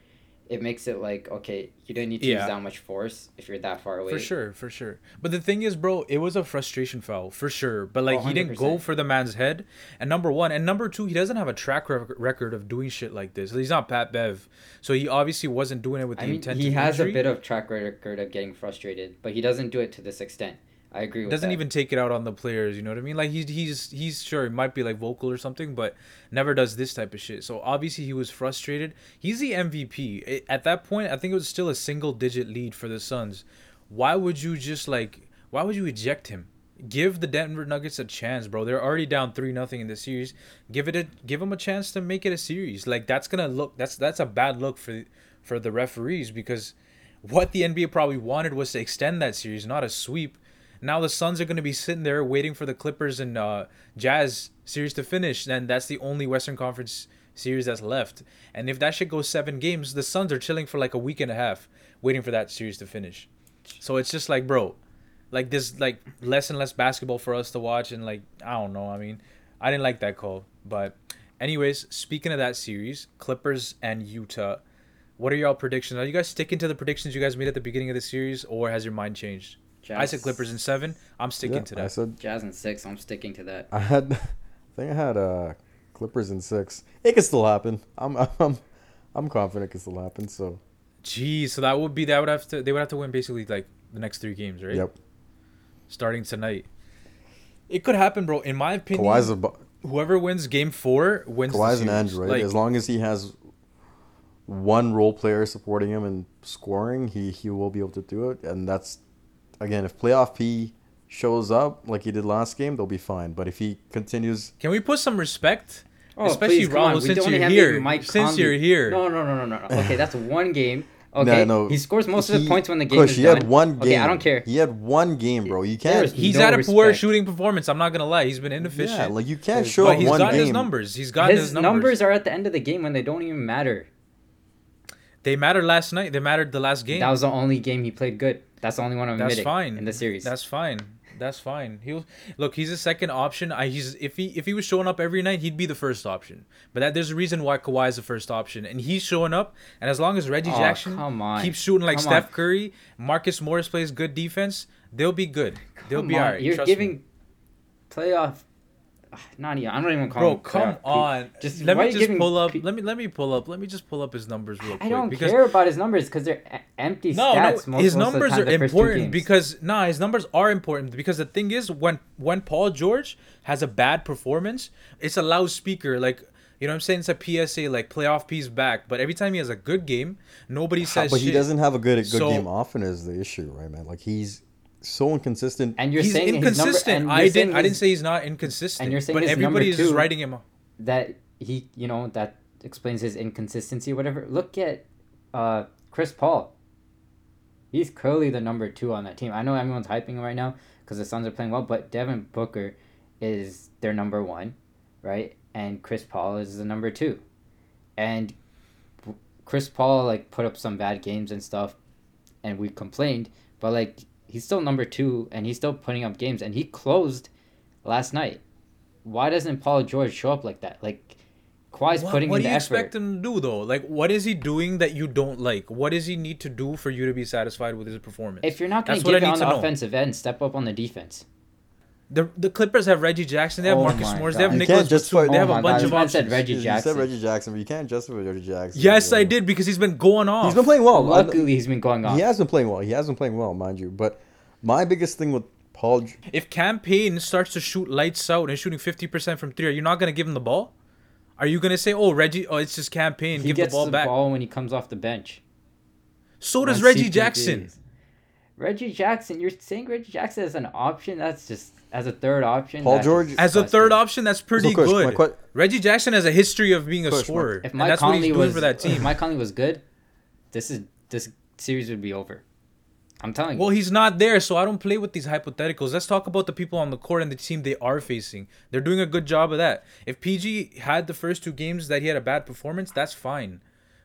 Speaker 2: it makes it like, okay, you don't need to
Speaker 1: Yeah.
Speaker 2: use that much force if you're that far away.
Speaker 1: For sure, for sure. But the thing is, bro, it was a frustration foul for sure. But like
Speaker 2: Oh,
Speaker 1: he didn't go
Speaker 2: oh,
Speaker 1: for the man's head. And number one, and number two, he doesn't have a track rec- record of doing shit like this. He's not Pat Bev, so he obviously wasn't doing it with the
Speaker 2: I mean,
Speaker 1: intent.
Speaker 2: he has
Speaker 1: injury.
Speaker 2: a bit of track record of getting frustrated, but he doesn't do it to this extent. I agree with
Speaker 1: doesn't
Speaker 2: that.
Speaker 1: even take it out on the players. You know what I mean? Like he's he's he's sure he might be like vocal or something, but never does this type of shit. So obviously he was frustrated. He's the MVP at that point. I think it was still a single digit lead for the Suns. Why would you just like? Why would you eject him? Give the Denver Nuggets a chance, bro. They're already down three nothing in the series. Give it a give them a chance to make it a series. Like that's gonna look that's that's a bad look for for the referees because what the NBA probably wanted was to extend that series, not a sweep. Now the Suns are going to be sitting there waiting for the Clippers and uh, Jazz series to finish, and that's the only Western Conference series that's left. And if that shit goes seven games, the Suns are chilling for like a week and a half, waiting for that series to finish. So it's just like, bro, like this, like less and less basketball for us to watch, and like I don't know. I mean, I didn't like that call, but anyways, speaking of that series, Clippers and Utah. What are y'all predictions? Are you guys sticking to the predictions you guys made at the beginning of the series, or has your mind changed? I said Clippers in seven. I'm sticking
Speaker 3: yeah,
Speaker 1: to
Speaker 3: I
Speaker 1: that.
Speaker 3: said
Speaker 2: Jazz and six. I'm sticking to that.
Speaker 3: I had, I think I had uh Clippers in six. It could still happen. I'm I'm I'm confident it could still happen. So
Speaker 1: Geez, so that would be that would have to they would have to win basically like the next three games, right?
Speaker 3: yep,
Speaker 1: Starting tonight. It could happen, bro. In my opinion,
Speaker 3: Kawhi's a bu-
Speaker 1: whoever wins game four wins.
Speaker 3: Kawhi's
Speaker 1: the
Speaker 3: an
Speaker 1: series.
Speaker 3: android.
Speaker 1: Like,
Speaker 3: as long as he has one role player supporting him and scoring, he he will be able to do it. And that's again, if playoff P shows up like he did last game, they'll be fine. But if he continues,
Speaker 1: can we put some respect?
Speaker 2: Oh,
Speaker 1: Especially
Speaker 2: please, come We
Speaker 1: since
Speaker 2: don't
Speaker 1: you're
Speaker 2: have
Speaker 1: here.
Speaker 2: Mike
Speaker 1: Since
Speaker 2: Conley.
Speaker 1: you're here.
Speaker 2: No, no, no, no, no. no. Okay, that's one game. Okay,
Speaker 3: no,
Speaker 2: he scores most of
Speaker 3: he-
Speaker 2: the points when the game
Speaker 3: Kush,
Speaker 2: is
Speaker 3: he
Speaker 2: done.
Speaker 3: had one game.
Speaker 2: Okay, I don't care.
Speaker 3: He had one game, bro. You can't.
Speaker 1: He's
Speaker 2: no
Speaker 1: had a poor shooting performance. I'm not gonna lie. He's been inefficient.
Speaker 3: Yeah, like you can't show
Speaker 1: but
Speaker 3: up
Speaker 1: he's
Speaker 3: one
Speaker 1: gotten his numbers. He's gotten
Speaker 2: His
Speaker 1: his,
Speaker 2: numbers are at the end of the game when they don't even matter.
Speaker 1: They mattered last night. They mattered the last game.
Speaker 2: That was the only game he played good. That's the only one I'm
Speaker 1: That's
Speaker 2: admitting
Speaker 1: fine
Speaker 2: in the series.
Speaker 1: That's fine. That's fine. He'll look. He's a second option. I he's if he if he was showing up every night, he'd be the first option. But that there's a reason why Kawhi is the first option, and he's showing up. And as long as Reggie
Speaker 2: Oh,
Speaker 1: Jackson keeps shooting like
Speaker 2: Come
Speaker 1: Steph
Speaker 2: on.
Speaker 1: Curry, Marcus Morris plays good defense, they'll be good. They'll
Speaker 2: Come
Speaker 1: be
Speaker 2: on,
Speaker 1: alright.
Speaker 2: You're giving
Speaker 1: me.
Speaker 2: playoff. Ah, not even. I'm not even calling.
Speaker 1: Bro,
Speaker 2: calling.
Speaker 1: come
Speaker 2: playoff. Pe-
Speaker 1: on.
Speaker 2: Just
Speaker 1: let me just pull up.
Speaker 2: pe-
Speaker 1: let me let me pull up. Let me just pull up his numbers real quick.
Speaker 2: I don't
Speaker 1: because
Speaker 2: care about his numbers because they're empty
Speaker 1: No,
Speaker 2: stats.
Speaker 1: no,
Speaker 2: most,
Speaker 1: his
Speaker 2: most of the
Speaker 1: numbers
Speaker 2: time,
Speaker 1: are
Speaker 2: the first two
Speaker 1: important because nah, his numbers are important because the thing is when when Paul George has a bad performance, it's a loudspeaker like you know what I'm saying it's a PSA like playoff piece back. But every time he has a good game, nobody says
Speaker 3: but he doesn't have a good good
Speaker 1: So-
Speaker 3: game often is the issue, right, man? Like he's so inconsistent.
Speaker 2: and you're
Speaker 1: he's
Speaker 2: saying his number,
Speaker 1: inconsistent.
Speaker 2: and
Speaker 1: I
Speaker 2: you're saying
Speaker 1: didn't. I didn't say he's not inconsistent.
Speaker 2: and you're saying
Speaker 1: but
Speaker 2: his number
Speaker 1: everybody is just writing him. off.
Speaker 2: that he, you know, that explains his inconsistency. Whatever. Look at uh, Chris Paul. He's clearly the number two on that team. I know everyone's hyping him right now because the Suns are playing well, but Devin Booker is their number one, right? And Chris Paul is the number two, and Chris Paul like put up some bad games and stuff, and we complained, but like he's still number two, and he's still putting up games, and he closed last night. Why doesn't Paul George show up like that? Like Kawhi's
Speaker 1: What,
Speaker 2: putting
Speaker 1: what
Speaker 2: in
Speaker 1: do you
Speaker 2: effort.
Speaker 1: expect him to do though? Like, what is he doing that you don't like? What does he need to do for you to be satisfied with his performance?
Speaker 2: If you're not going to
Speaker 1: what
Speaker 2: give it on the
Speaker 1: know.
Speaker 2: offensive end, step up on the defense.
Speaker 1: The the Clippers have Reggie Jackson. They have
Speaker 2: Oh
Speaker 1: Marcus
Speaker 2: my
Speaker 1: Morris.
Speaker 2: God.
Speaker 1: They have
Speaker 3: You
Speaker 1: Nicholas
Speaker 3: can't just
Speaker 1: Batum. They
Speaker 3: Oh
Speaker 1: have
Speaker 2: my
Speaker 1: a bunch
Speaker 2: this
Speaker 1: of
Speaker 2: man
Speaker 1: options.
Speaker 2: said Reggie Jackson.
Speaker 3: You
Speaker 2: Jackson.
Speaker 3: said Reggie Jackson, but you can't justify Reggie Jackson.
Speaker 1: Yes, I did because he's been going off.
Speaker 3: He's been playing well.
Speaker 2: Luckily, he's been going off.
Speaker 3: He has been playing well. He has been playing well, mind you. But my biggest thing with Paul, G-
Speaker 1: If Cam Payne starts to shoot lights out and shooting fifty percent from three, are you not gonna give him the ball? Are you gonna say, "Oh, Reggie, oh, it's just Cam Payne,
Speaker 2: he
Speaker 1: give
Speaker 2: gets
Speaker 1: the ball back"?
Speaker 2: when he comes off the bench.
Speaker 1: So does Reggie
Speaker 2: CP3s.
Speaker 1: Jackson.
Speaker 2: Reggie Jackson, you're saying Reggie Jackson as an option? That's just as a third option.
Speaker 3: Paul George-
Speaker 2: just
Speaker 1: As a third option, that's pretty
Speaker 3: Kush,
Speaker 1: good.
Speaker 3: que-
Speaker 1: Reggie Jackson has a history of being a
Speaker 3: Kush, my-
Speaker 1: scorer,
Speaker 2: If
Speaker 1: and
Speaker 2: Mike
Speaker 1: that's what he's
Speaker 2: Conley
Speaker 1: doing
Speaker 2: was
Speaker 1: for that
Speaker 2: if
Speaker 1: team.
Speaker 2: Mike Conley was good, this is this series would be over. I'm telling you.
Speaker 1: Well, he's not there, so I don't play with these hypotheticals. Let's talk about the people on the court and the team they are facing. They're doing a good job of that. If PG had the first two games that he had a bad performance, that's fine.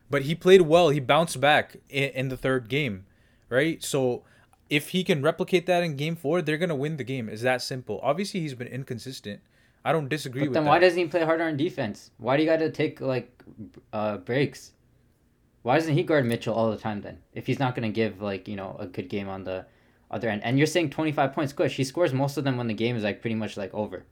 Speaker 1: But he played well. He bounced back in, in the third game, right? So if he can replicate that in game four, they're gonna win the game. It's that simple. Obviously, he's been inconsistent. I don't disagree
Speaker 2: But
Speaker 1: with
Speaker 2: then
Speaker 1: that.
Speaker 2: why doesn't he play harder on defense? Why do you got to take like uh, breaks? Why doesn't he guard Mitchell all the time then? If he's not going to give like you know a good game on the other end, and you're saying 25 points, good. He scores most of them when the game is like pretty much like over.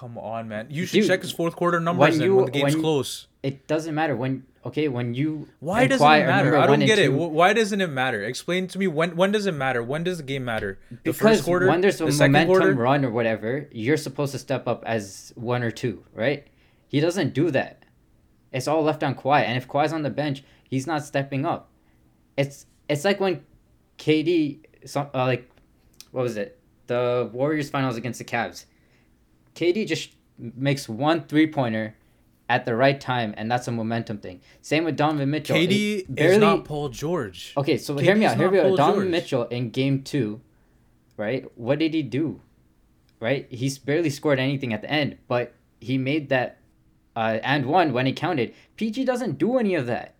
Speaker 1: Come on, man. You should
Speaker 2: Dude,
Speaker 1: check his fourth quarter numbers then
Speaker 2: you-
Speaker 1: when the game's
Speaker 2: when-
Speaker 1: close.
Speaker 2: It doesn't matter when okay when you
Speaker 1: Why doesn't it matter? I don't get it.
Speaker 2: two-
Speaker 1: Why doesn't it matter? Explain to me when when does it matter? When does the game matter? The
Speaker 2: because
Speaker 1: first quarter,
Speaker 2: when there's a
Speaker 1: the
Speaker 2: momentum
Speaker 1: quarter.
Speaker 2: run or whatever, you're supposed to step up as one or two, right? He doesn't do that. It's all left on Kawhi, and if Kawhi's on the bench, he's not stepping up. It's it's like when KD, some, uh, like, what was it? The Warriors finals against the Cavs. KD just makes one three pointer at the right time, and that's a momentum thing. Same with Donovan Mitchell.
Speaker 1: KD
Speaker 2: He
Speaker 1: is not Paul George.
Speaker 2: Okay, so hear me out. Hear
Speaker 1: not
Speaker 2: me out. Donovan
Speaker 1: George.
Speaker 2: Mitchell in game two, right? What did he do? Right? He's barely scored anything at the end, but he made that uh, and one when he counted. PG doesn't do any of that.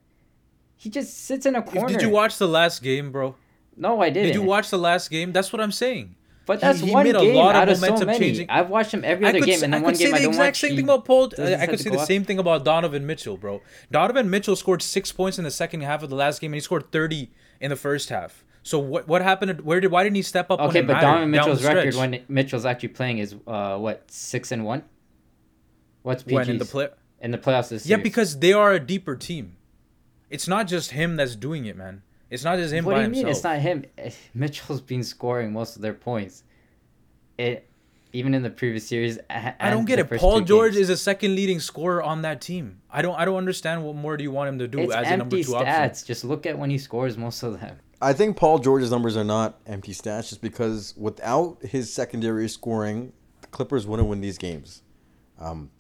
Speaker 2: He just sits in a corner.
Speaker 1: Did you watch the last game, bro?
Speaker 2: No, I didn't.
Speaker 1: Did you watch the last game? That's what I'm saying.
Speaker 2: But that's
Speaker 1: he
Speaker 2: one
Speaker 1: made a
Speaker 2: game
Speaker 1: lot of
Speaker 2: out of so many.
Speaker 1: changing-
Speaker 2: I've watched him every other
Speaker 1: could,
Speaker 2: game, and then one game
Speaker 1: the
Speaker 2: I don't watch.
Speaker 1: same thing about Paul. I could say the same thing about Donovan Mitchell, bro. Donovan Mitchell scored six points in the second half of the last game, and he scored thirty in the first half. So what what happened? Where did why didn't he step up?
Speaker 2: Okay, but Donovan Mitchell's record when Mitchell's actually playing is uh what six and one. What's PG's
Speaker 1: when in the play.
Speaker 2: in the playoffs this
Speaker 1: Yeah,
Speaker 2: series?
Speaker 1: because they are a deeper team. It's not just him that's doing it, man. It's not just him
Speaker 2: what
Speaker 1: by
Speaker 2: do you mean?
Speaker 1: himself.
Speaker 2: It's not him. Eh, Mitchell's been scoring most of their points. It even in the previous series. a-
Speaker 1: I don't get it. Paul George
Speaker 2: games.
Speaker 1: is a second leading scorer on that team. I don't I don't understand what more do you want him to do
Speaker 2: It's
Speaker 1: as a number
Speaker 2: empty
Speaker 1: two
Speaker 2: stats.
Speaker 1: option.
Speaker 2: Just look at when he scores most of them.
Speaker 3: I think Paul George's numbers are not empty stats just because without his secondary scoring, the Clippers wouldn't win these games. Um,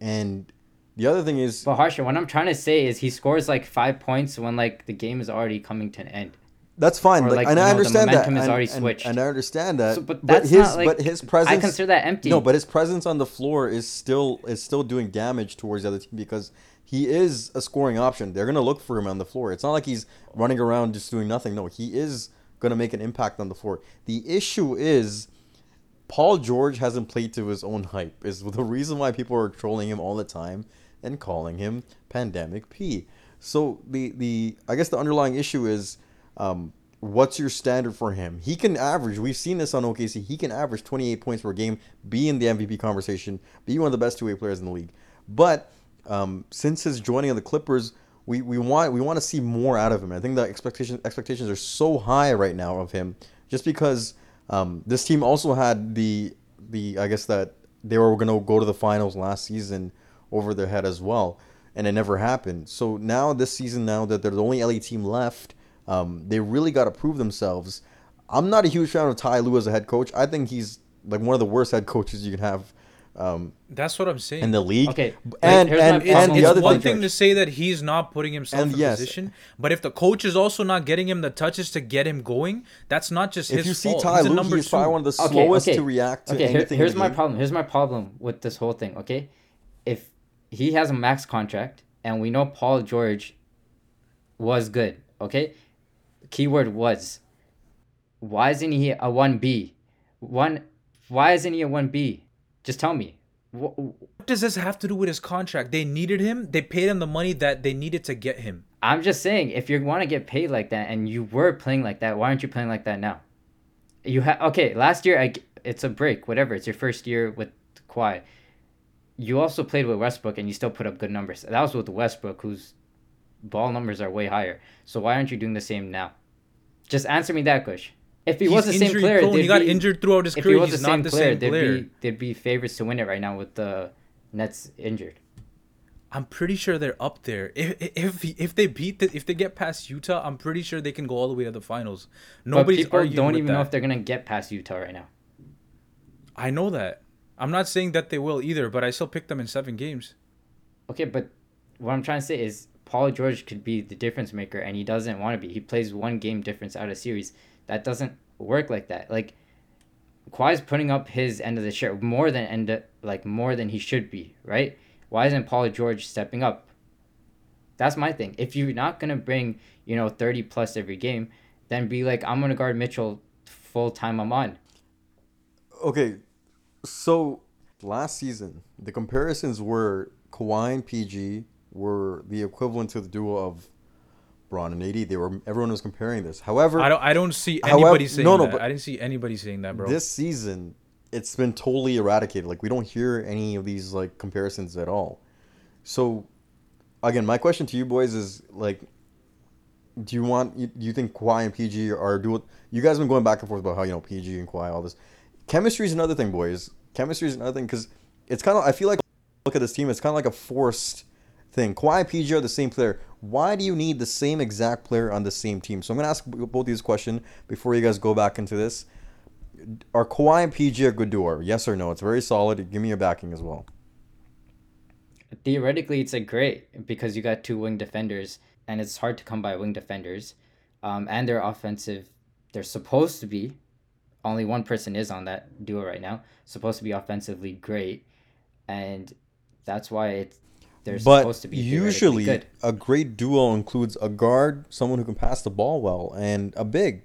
Speaker 3: and the other thing is,
Speaker 2: But Harsha, what I'm trying to say is he scores like five points when like the game is already coming to an end.
Speaker 3: that's fine.
Speaker 2: or,
Speaker 3: Like,
Speaker 2: like,
Speaker 3: and I
Speaker 2: know,
Speaker 3: understand that.
Speaker 2: momentum is
Speaker 3: and,
Speaker 2: already
Speaker 3: and-
Speaker 2: switched.
Speaker 3: And, I understand that.
Speaker 2: So, but
Speaker 3: but his
Speaker 2: like
Speaker 3: but his presence.
Speaker 2: I consider that empty.
Speaker 3: No, but his presence on the floor is still is still doing damage towards the other team because he is a scoring option. They're gonna look for him on the floor. It's not like he's running around just doing nothing. No, he is going to make an impact on the floor. The issue is Paul George hasn't played to his own hype. Is the reason why people are trolling him all the time and calling him Pandemic P. So the the I guess the underlying issue is um, what's your standard for him? He can average. We've seen this on OKC. He can average 28 points per game, be in the MVP conversation, be one of the best two way players in the league. But um, since his joining of the Clippers, we, we want we want to see more out of him. I think the expectations expectations are so high right now of him, just because um, this team also had the the I guess that they were gonna go to the finals last season over their head as well, and it never happened. So now this season, now that they're the only LA team left, um, they really got to prove themselves. I'm not a huge fan of Ty Lue as a head coach. I think he's like one of the worst head coaches you can have um,
Speaker 1: That's what I'm saying.
Speaker 3: in the league.
Speaker 2: Okay,
Speaker 3: and
Speaker 2: here's my
Speaker 3: and,
Speaker 1: it's,
Speaker 3: and the
Speaker 1: it's
Speaker 3: other
Speaker 1: one
Speaker 3: thing,
Speaker 1: thing to say that he's not putting himself
Speaker 3: And
Speaker 1: in
Speaker 3: yes.
Speaker 1: position, but if the coach is also not getting him the touches to get him going, that's not just
Speaker 3: if
Speaker 1: his
Speaker 3: you see
Speaker 1: fault.
Speaker 3: Ty
Speaker 1: He's a
Speaker 3: Lue,
Speaker 1: number
Speaker 3: he's
Speaker 1: two.
Speaker 3: probably one of the
Speaker 2: Okay,
Speaker 3: slowest
Speaker 2: okay.
Speaker 3: to react to
Speaker 2: okay, here-
Speaker 3: anything. in
Speaker 2: here's
Speaker 3: the
Speaker 2: my
Speaker 3: game.
Speaker 2: problem. Here's my problem with this whole thing. Okay, if he has a max contract and we know Paul George was good. Okay, keyword was. Why isn't he a one B? One. Why isn't he a one B? Just tell me. Wh-
Speaker 1: What does this have to do with his contract? They needed him. They paid him the money that they needed to get him.
Speaker 2: I'm just saying, if you want to get paid like that and you were playing like that, why aren't you playing like that now? You have okay. Last year, I it's a break. Whatever. It's your first year with Kawhi. You also played with Westbrook and you still put up good numbers. That was with Westbrook, whose ball numbers are way higher. So why aren't you doing the same now? Just answer me that, Kush. If he
Speaker 1: He's
Speaker 2: was the same player,
Speaker 1: prone. He got
Speaker 2: be-
Speaker 1: injured throughout his career.
Speaker 2: If he was
Speaker 1: He's
Speaker 2: the same
Speaker 1: the
Speaker 2: player,
Speaker 1: same
Speaker 2: they'd
Speaker 1: player.
Speaker 2: be they'd be favorites to win it right now with the Nets injured.
Speaker 1: I'm pretty sure they're up there. If if if they beat the, if they get past Utah, I'm pretty sure they can go all the way to the finals. Nobody's
Speaker 2: but people don't even
Speaker 1: that.
Speaker 2: know if they're gonna get past Utah right now.
Speaker 1: I know that. I'm not saying that they will either, but I still picked them in seven games.
Speaker 2: Okay, but what I'm trying to say is Paul George could be the difference maker, and he doesn't want to be. He plays one game difference out of series. That doesn't work like that. Like Kawhi's putting up his end of the share more than end like more than he should be, right? Why isn't Paul George stepping up? That's my thing. If you're not gonna bring you know thirty plus every game, then be like I'm gonna guard Mitchell full time. I'm on.
Speaker 3: Okay, so last season the comparisons were Kawhi and PG were the equivalent to the duo of Bron and AD. They were everyone was comparing this. However,
Speaker 1: I don't I don't see
Speaker 3: However-
Speaker 1: anybody saying
Speaker 3: no, no,
Speaker 1: that.
Speaker 3: but-
Speaker 1: I didn't see anybody saying that, bro.
Speaker 3: this season it's been totally eradicated. Like we don't hear any of these like comparisons at all. So again, my question to you boys is like do you want you- do you think Kawhi and PG are do you guys have been going back and forth about how you know PG and Kawhi all this. Chemistry is another thing, boys. Chemistry is another thing cuz it's kind of I feel like look at this team, it's kind of like a forced thing. Kawhi and PG are the same player. Why do you need the same exact player on the same team? So I'm going to ask both these questions before you guys go back into this are Kawhi and PG a good duo? Yes or no? It's very solid. Give me your backing as well.
Speaker 2: Theoretically, it's a great because you got two wing defenders, and it's hard to come by wing defenders. Um, and they're offensive. They're supposed to be. Only one person is on that duo right now. Supposed to be offensively great, and that's why it's they're
Speaker 3: But
Speaker 2: supposed to be
Speaker 3: usually,
Speaker 2: good.
Speaker 3: a great duo includes a guard, someone who can pass the ball well, and a big,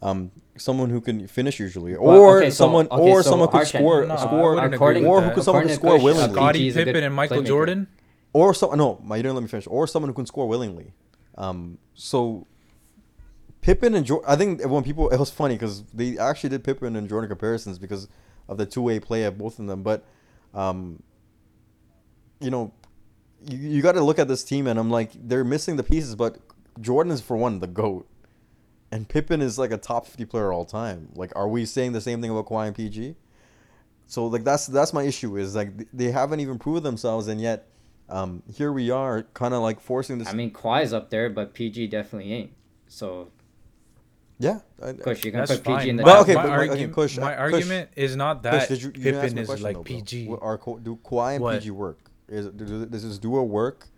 Speaker 3: um, someone who can finish usually,
Speaker 2: Well,
Speaker 3: or
Speaker 2: okay, so-
Speaker 3: someone,
Speaker 2: okay,
Speaker 3: or
Speaker 2: so
Speaker 3: someone could
Speaker 2: Archie-
Speaker 3: score,
Speaker 1: No, I
Speaker 3: score,
Speaker 2: according
Speaker 3: or
Speaker 1: that.
Speaker 3: who could someone
Speaker 2: according
Speaker 3: could
Speaker 2: to
Speaker 3: score willingly,
Speaker 2: Scotty-
Speaker 1: Scottie
Speaker 2: a
Speaker 1: Pippen
Speaker 2: good
Speaker 1: and Michael
Speaker 2: playmaker.
Speaker 1: Jordan.
Speaker 3: or some no, you didn't let me finish, or someone who can score willingly. Um, so Pippen and Jordan, I think when people, it was funny because they actually did Pippen and Jordan comparisons because of the two way play of both of them. But, um, you know, you, you got to look at this team and I'm like, they're missing the pieces, but Jordan is for one the goat, and Pippen is like a top fifty player all time. Like, are we saying the same thing about Kawhi and PG? So like that's that's my issue is like they haven't even proved themselves and yet um, here we are kind of like forcing this.
Speaker 2: I mean, Kawhi's up there, but PG definitely ain't. So,
Speaker 3: yeah, I,
Speaker 2: Kush, you're gonna
Speaker 1: That's
Speaker 2: put PG
Speaker 1: fine.
Speaker 2: in the
Speaker 1: my,
Speaker 3: But
Speaker 2: top
Speaker 3: okay,
Speaker 1: my,
Speaker 3: but- okay,
Speaker 1: argument,
Speaker 3: Kush,
Speaker 1: my
Speaker 3: Kush,
Speaker 1: argument is not
Speaker 3: Kush,
Speaker 1: that
Speaker 3: did you, you didn't ask
Speaker 1: Pippen
Speaker 3: me a
Speaker 1: is
Speaker 3: question,
Speaker 1: like
Speaker 3: though, bro.
Speaker 1: PG.
Speaker 3: What- Are Ka- do Kawhi and
Speaker 1: What?
Speaker 3: PG work? Is do, does this duo work?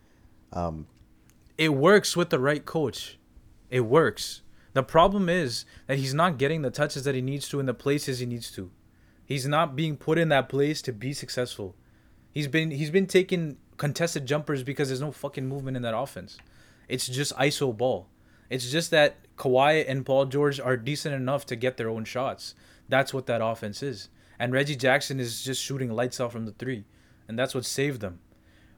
Speaker 3: Um,
Speaker 1: It works with the right coach. It works. The problem is that he's not getting the touches that he needs to in the places he needs to. He's not being put in that place to be successful. He's been he's been taking contested jumpers because there's no fucking movement in that offense. It's just iso ball. It's just that Kawhi and Paul George are decent enough to get their own shots. That's what that offense is. And Reggie Jackson is just shooting lights out from the three, and that's what saved them.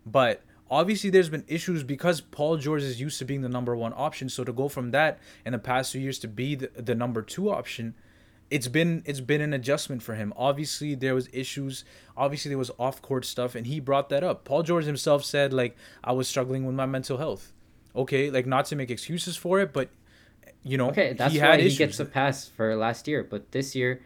Speaker 1: But obviously, there's been issues because Paul George is used to being the number one option. So to go from that in the past few years to be the, the number two option, it's been it's been an adjustment for him. Obviously, there was issues. Obviously, there was off court stuff, and he brought that up. Paul George himself said like I was struggling with my mental health. Okay, like not to make excuses for it, but you know,
Speaker 2: Okay, that's
Speaker 1: he
Speaker 2: why
Speaker 1: had
Speaker 2: he
Speaker 1: issues.
Speaker 2: gets a pass for last year, but this year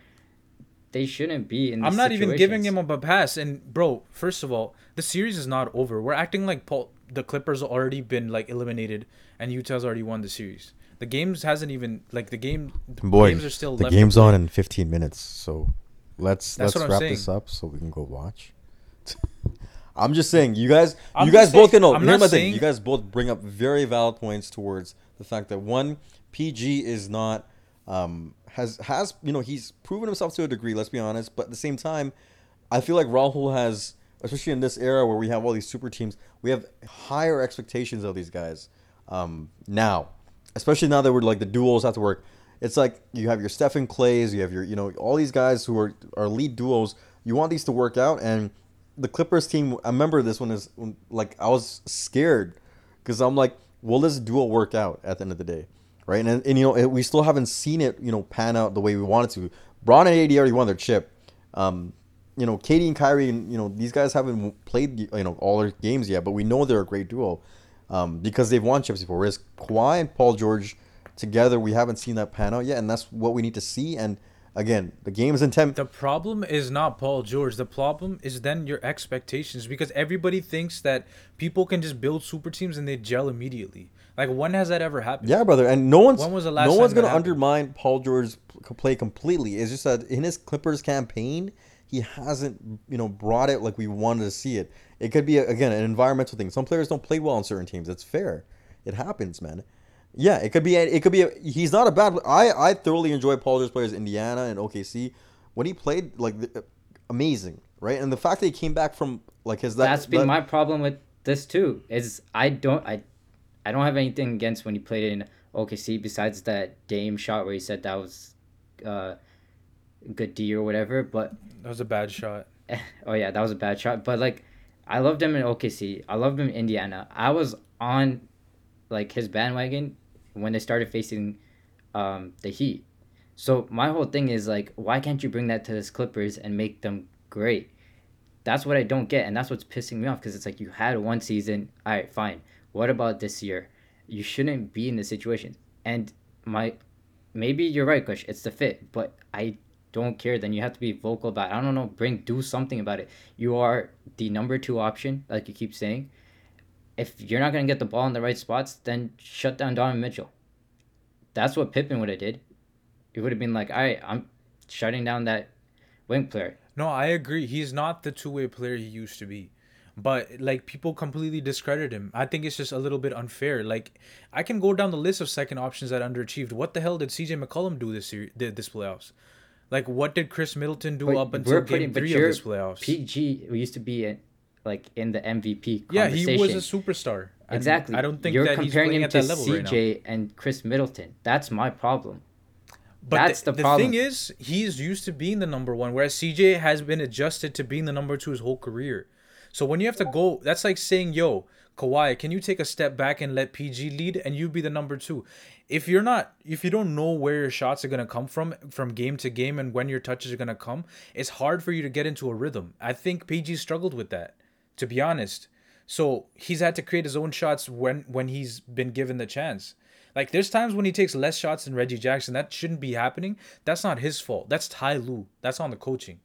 Speaker 2: they shouldn't be in.
Speaker 1: I'm
Speaker 2: these
Speaker 1: not even giving him a pass. And bro, first of all, the series is not over. We're acting like Paul, the Clippers already been like eliminated, and Utah's already won the series. The games hasn't even like the game. The
Speaker 3: Boy,
Speaker 1: games are still
Speaker 3: the
Speaker 1: left
Speaker 3: game's on in 15 minutes, so let's
Speaker 1: That's
Speaker 3: let's wrap
Speaker 1: saying.
Speaker 3: this up so we can go watch. I'm just saying, you guys,
Speaker 1: I'm
Speaker 3: you guys both can Here's my thing.
Speaker 1: saying-
Speaker 3: You guys both bring up very valid points towards the fact that one, PG is not um has has you know he's proven himself to a degree. Let's be honest, but at the same time, I feel like Rahul has, especially in this era where we have all these super teams, we have higher expectations of these guys um, now, especially now that we're like the duos have to work. It's like you have your Stephen Clays, you have your you know all these guys who are are lead duos. You want these to work out, and the Clippers team. I remember this one is like I was scared because I'm like, will this duo work out at the end of the day, right? And and you know we still haven't seen it you know pan out the way we wanted to. Bron and AD already won their chip. Um, you know, KD and Kyrie, and you know these guys haven't played you know all their games yet, but we know they're a great duo um, because they've won chips before. Whereas Kawhi and Paul George together, we haven't seen that pan out yet, and that's what we need to see. And again, the game is in ten.
Speaker 1: The problem is not Paul George. The problem is then your expectations because everybody thinks that people can just build super teams and they gel immediately. Like when has that ever happened?
Speaker 3: Yeah, brother, and no one's
Speaker 1: When was the last
Speaker 3: no one's gonna undermine Paul George's play completely. It's just that in his Clippers campaign, he hasn't you know brought it like we wanted to see it. It could be again an environmental thing. Some players don't play well on certain teams. It's fair. It happens, man. Yeah, it could be. It could be. A, he's not a bad. I I thoroughly enjoy Paul George players Indiana and OKC when he played like the, amazing, right? And the fact that he came back from like his that,
Speaker 2: That's been
Speaker 3: that-
Speaker 2: my problem with this too. Is I don't I, I don't have anything against when he played in OKC besides that Dame shot where he said that was, uh, good D or whatever. But
Speaker 1: That was a bad shot.
Speaker 2: oh yeah, that was a bad shot. But like, I loved him in OKC. I loved him in Indiana. I was on, like his bandwagon when they started facing, um, the Heat. So my whole thing is like, why can't you bring that to the Clippers and make them great? That's what I don't get, and that's what's pissing me off because it's like you had one season. All right, fine. What about this year? You shouldn't be in this situation. And my, maybe you're right, Kush. It's the fit, but I don't care, then you have to be vocal about it. I don't know, bring do something about it. You are the number two option, like you keep saying. If you're not gonna get the ball in the right spots, then shut down Donovan Mitchell. That's what Pippen would have did. It would have been like, all right, I'm shutting down that wing player.
Speaker 1: No, I agree. He's not the two way player he used to be. But like people completely discredit him. I think it's just a little bit unfair. Like I can go down the list of second options that underachieved. What the hell did CJ McCollum do this year? Did this playoffs? Like what did Khris Middleton do
Speaker 2: But
Speaker 1: up until
Speaker 2: we're
Speaker 1: game three of this playoffs?
Speaker 2: PG used to be in, like in the MVP.
Speaker 1: yeah, he was a superstar.
Speaker 2: Exactly.
Speaker 1: I don't think
Speaker 2: you're
Speaker 1: that he's
Speaker 2: comparing
Speaker 1: playing
Speaker 2: him
Speaker 1: at
Speaker 2: to
Speaker 1: level right.
Speaker 2: CJ and Khris Middleton. That's my problem.
Speaker 1: But
Speaker 2: That's
Speaker 1: the,
Speaker 2: the
Speaker 1: the thing is, he's used to being the number one, whereas CJ has been adjusted to being the number two his whole career. So when you have to go, that's like saying, "Yo, Kawhi, can you take a step back and let PG lead, and you be the number two? If you're not, if you don't know where your shots are gonna come from from game to game and when your touches are gonna come, it's hard for you to get into a rhythm. I think PG struggled with that, to be honest. So he's had to create his own shots when when he's been given the chance. Like there's times when he takes less shots than Reggie Jackson. That shouldn't be happening. That's not his fault. That's Ty Lue. That's on the coaching.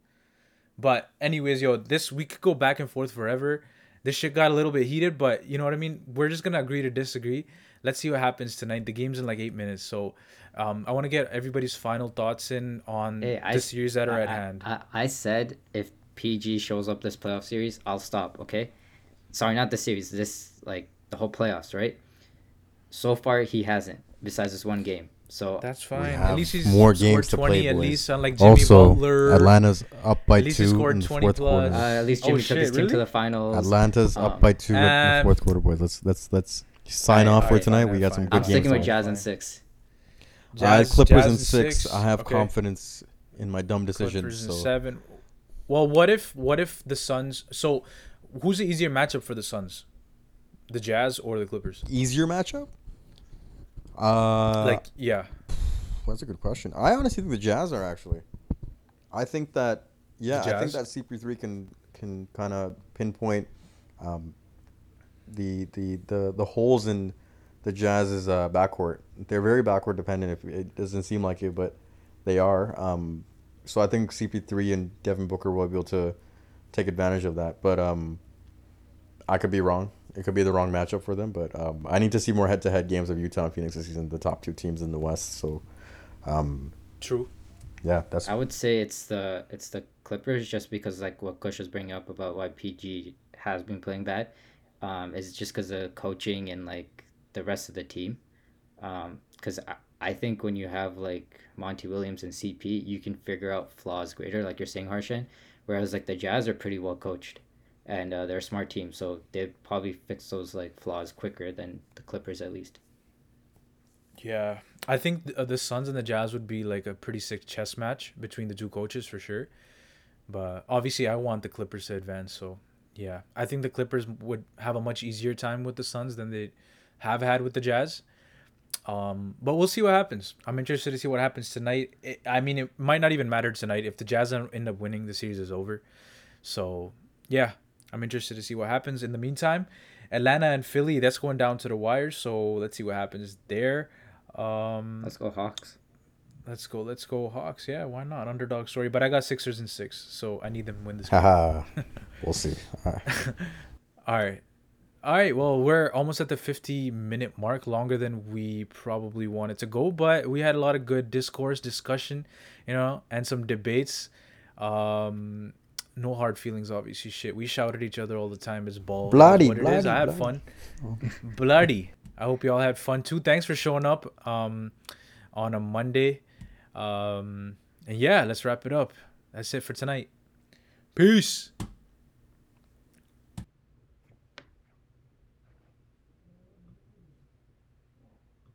Speaker 1: But anyways, yo, this we could go back and forth forever. This shit got a little bit heated, but you know what I mean. We're just gonna agree to disagree. Let's see what happens tonight. The game's in like eight minutes, so um, I want to get everybody's final thoughts in on
Speaker 2: Hey, I
Speaker 1: the
Speaker 2: s-
Speaker 1: series that are
Speaker 2: I-
Speaker 1: at
Speaker 2: I-
Speaker 1: hand.
Speaker 2: I, I said if PG shows up this playoff series, I'll stop. Okay, sorry, not the series. This like the whole playoffs, right? So far, he hasn't. Besides this one game, so
Speaker 1: That's fine. At least he's
Speaker 3: more games to
Speaker 1: 20
Speaker 3: play,
Speaker 1: At
Speaker 3: boys.
Speaker 1: least unlike Jimmy
Speaker 3: Also,
Speaker 1: Butler.
Speaker 3: Atlanta's up by
Speaker 1: At least he
Speaker 3: two
Speaker 1: scored
Speaker 3: in the
Speaker 1: 20
Speaker 3: fourth
Speaker 1: plus.
Speaker 3: quarter.
Speaker 2: uh, at least
Speaker 1: Oh,
Speaker 2: Jimmy took his
Speaker 1: shit,
Speaker 2: team to the finals.
Speaker 3: Atlanta's
Speaker 2: um,
Speaker 3: up by two in the
Speaker 1: uh,
Speaker 3: fourth quarter, boys. Let's let's let's Sign
Speaker 1: Alright,
Speaker 3: off for
Speaker 1: alright,
Speaker 3: tonight.
Speaker 1: fine,
Speaker 3: we got
Speaker 1: fine.
Speaker 3: some
Speaker 1: I'm
Speaker 3: good
Speaker 2: I'm sticking with. Jazz in
Speaker 1: Fine.
Speaker 2: six.
Speaker 3: I had
Speaker 1: Jazz-
Speaker 3: Clippers
Speaker 1: Jazz
Speaker 3: in
Speaker 1: in
Speaker 3: six. I have
Speaker 1: Okay.
Speaker 3: confidence in my dumb decisions.
Speaker 1: Clippers in
Speaker 3: So
Speaker 1: seven. Well, what if what if the Suns? So, who's the easier matchup for the Suns? The Jazz or the Clippers?
Speaker 3: easier matchup. Uh,
Speaker 1: like, yeah,
Speaker 3: that's a good question. I honestly think the Jazz are actually. I think that yeah, I think that CP3 can can kind of pinpoint um, the, the the the holes in the Jazz's uh, backcourt. They're very backward dependent. If it doesn't seem like it, but they are. Um, so I think CP3 and Devin Booker will be able to take advantage of that. But um, I could be wrong. It could be the wrong matchup for them. But um, I need to see more head-to-head games of Utah and Phoenix this season. The top two teams in the West. So um,
Speaker 1: true.
Speaker 3: yeah, that's
Speaker 2: I would say it's the it's the Clippers just because like what Kush was bringing up about why PG has been playing bad, um, is just because of coaching and like the rest of the team, because I, think when you have like Monty Williams and CP, you can figure out flaws greater, like you're saying, Harshan. Whereas like the Jazz are pretty well coached, and uh, they're a smart team, so they'd probably fix those like flaws quicker than the Clippers at least.
Speaker 1: Yeah, I think th- uh, the Suns and the Jazz would be like a pretty sick chess match between the two coaches for sure. But obviously, I want the Clippers to advance. So yeah, I think the Clippers would have a much easier time with the Suns than they have had with the Jazz. Um, but we'll see what happens. I'm interested to see what happens tonight. It, I mean, it might not even matter tonight if the Jazz end up winning. The series is over. So yeah, I'm interested to see what happens. In the meantime, Atlanta and Philly, that's going down to the wire. So let's see what happens there. Um,
Speaker 2: Let's go Hawks.
Speaker 1: let's go, let's go Hawks. Yeah, why not? Underdog story, but I got Sixers and six, so I need them to win this. game.
Speaker 3: haha. we'll see. All right.
Speaker 1: All right. All right. Well, we're almost at the 50 minute mark, longer than we probably wanted to go, but we had a lot of good discourse, discussion, you know, and some debates. Um, no hard feelings, obviously. Shit, we shout at each other all the time. It's ball.
Speaker 3: Bloody,
Speaker 1: what it is.
Speaker 3: bloody,
Speaker 1: I had
Speaker 3: bloody.
Speaker 1: fun. Bloody. I hope you all had fun too. Thanks for showing up um, on a Monday. Um, and yeah, let's wrap it up. That's it for tonight. Peace.